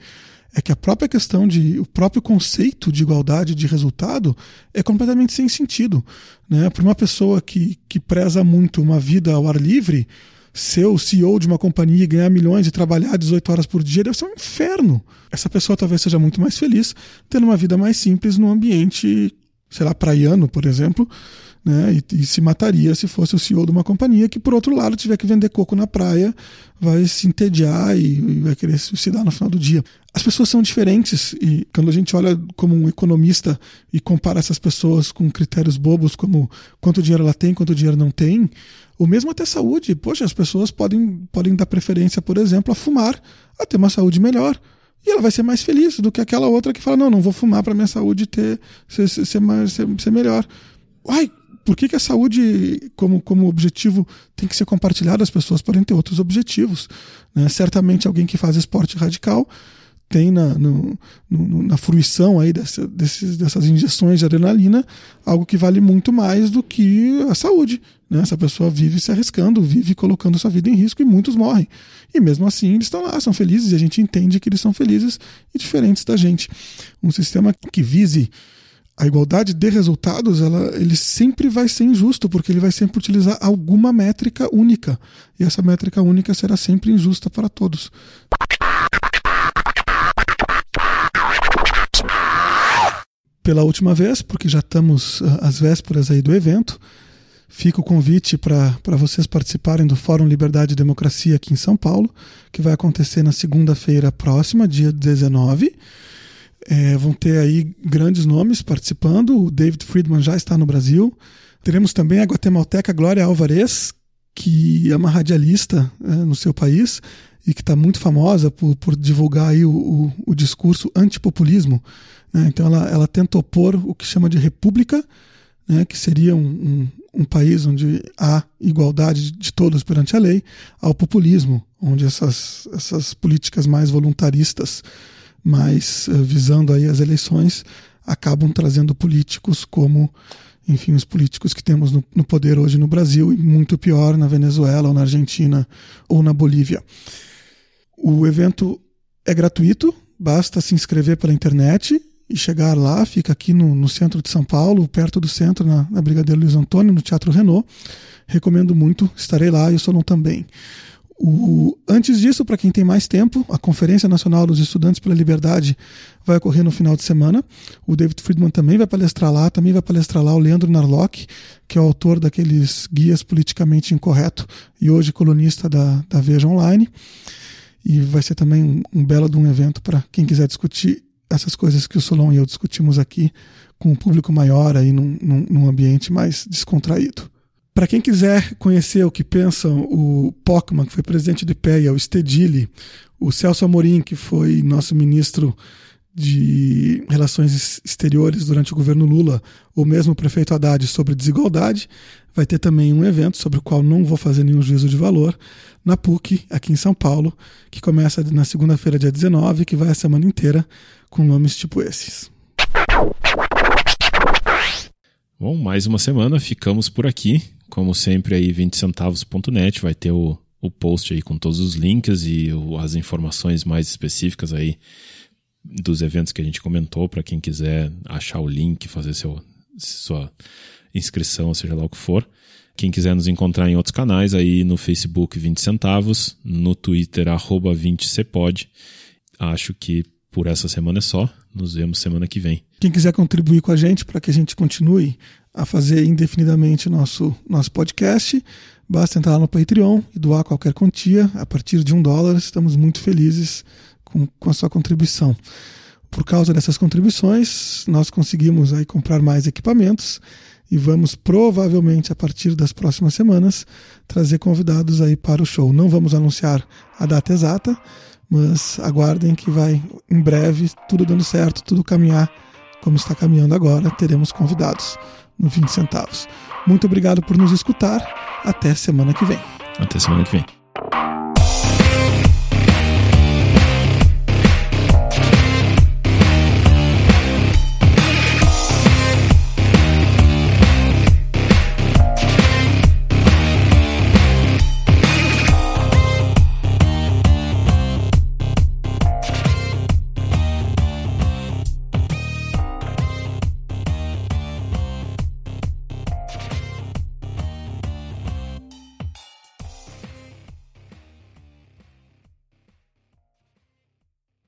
é que a própria questão de o próprio conceito de igualdade de resultado é completamente sem sentido, né? Para uma pessoa que, que preza muito uma vida ao ar livre, ser o CEO de uma companhia e ganhar milhões e trabalhar 18 horas por dia deve ser um inferno. Essa pessoa talvez seja muito mais feliz tendo uma vida mais simples num ambiente, sei lá, praiano, por exemplo, né? E, e, se mataria se fosse o CEO de uma companhia que, por outro lado, tiver que vender coco na praia, vai se entediar e, e vai querer se suicidar no final do dia. As pessoas são diferentes e quando a gente olha como um economista e compara essas pessoas com critérios bobos como quanto dinheiro ela tem, quanto dinheiro não tem, ou mesmo até saúde, poxa, as pessoas podem, podem dar preferência, por exemplo, a fumar, a ter uma saúde melhor. E ela vai ser mais feliz do que aquela outra que fala: não, não vou fumar para minha saúde ter, ser, ser, mais, ser, ser melhor. Uai, por que, que a saúde, como, como objetivo, tem que ser compartilhada? As pessoas podem ter outros objetivos. Né? Certamente, alguém que faz esporte radical tem na, no, no, na fruição aí dessa, desses, dessas injeções de adrenalina algo que vale muito mais do que a saúde. Né? Essa pessoa vive se arriscando, vive colocando sua vida em risco e muitos morrem. E mesmo assim eles estão lá, são felizes e a gente entende que eles são felizes e diferentes da gente. Um sistema que vise a igualdade de resultados, ela, ele sempre vai ser injusto, porque ele vai sempre utilizar alguma métrica única. E essa métrica única será sempre injusta para todos. Pela última vez, porque já estamos ah, às vésperas aí do evento, fica o convite para vocês participarem do Fórum Liberdade e Democracia aqui em São Paulo, que vai acontecer na segunda-feira próxima, dia 19. É, vão ter aí grandes nomes participando. O David Friedman já está no Brasil. Teremos também a guatemalteca Glória Alvarez, que é uma radialista é, no seu país e que está muito famosa por, por divulgar aí o, o, o discurso antipopulismo. Né? Então ela, ela tenta opor o que chama de república, né? que seria um, um, um país onde há igualdade de todos perante a lei, ao populismo, onde essas, essas políticas mais voluntaristas mas uh, visando aí as eleições, acabam trazendo políticos como, enfim, os políticos que temos no, no poder hoje no Brasil e muito pior na Venezuela ou na Argentina ou na Bolívia. O evento é gratuito, basta se inscrever pela internet e chegar lá, fica aqui no, no centro de São Paulo, perto do centro, na, na Luiz Antônio, no Teatro Renault. Recomendo muito, estarei lá e o Solon também. O, antes disso, para quem tem mais tempo, a Conferência Nacional dos Estudantes pela Liberdade vai ocorrer no final de semana. O David Friedman também vai palestrar lá, também vai palestrar lá o Leandro Narlock, que é o autor daqueles guias politicamente incorreto e hoje colunista da, da Veja Online. E vai ser também um, um belo de um evento para quem quiser discutir essas coisas que o Solon e eu discutimos aqui com um público maior aí num, num, num ambiente mais descontraído. Para quem quiser conhecer o que pensam o Pockman, que foi presidente do IPEA, o Stedili, o Celso Amorim, que foi nosso ministro de Relações Exteriores durante o governo Lula, ou mesmo o prefeito Haddad sobre desigualdade, vai ter também um evento sobre o qual não vou fazer nenhum juízo de valor, na PUC, aqui em São Paulo, que começa na segunda-feira, dia 19, que vai a semana inteira, com nomes tipo esses. Bom, mais uma semana, ficamos por aqui. Como sempre, aí 20centavos.net vai ter o, o post aí com todos os links e o, as informações mais específicas aí dos eventos que a gente comentou, para quem quiser achar o link, fazer seu, sua inscrição, seja lá o que for. Quem quiser nos encontrar em outros canais, aí no Facebook 20 centavos, no Twitter arroba 20cepod. Acho que por essa semana é só. Nos vemos semana que vem. Quem quiser contribuir com a gente para que a gente continue a fazer indefinidamente nosso, nosso podcast, basta entrar lá no Patreon e doar qualquer quantia. A partir de um dólar, estamos muito felizes com, com a sua contribuição. Por causa dessas contribuições, nós conseguimos aí comprar mais equipamentos e vamos provavelmente a partir das próximas semanas trazer convidados aí para o show. Não vamos anunciar a data exata, mas aguardem que vai em breve tudo dando certo, tudo caminhar como está caminhando agora, teremos convidados no 20 centavos. Muito obrigado por nos escutar. Até semana que vem. Até semana que vem.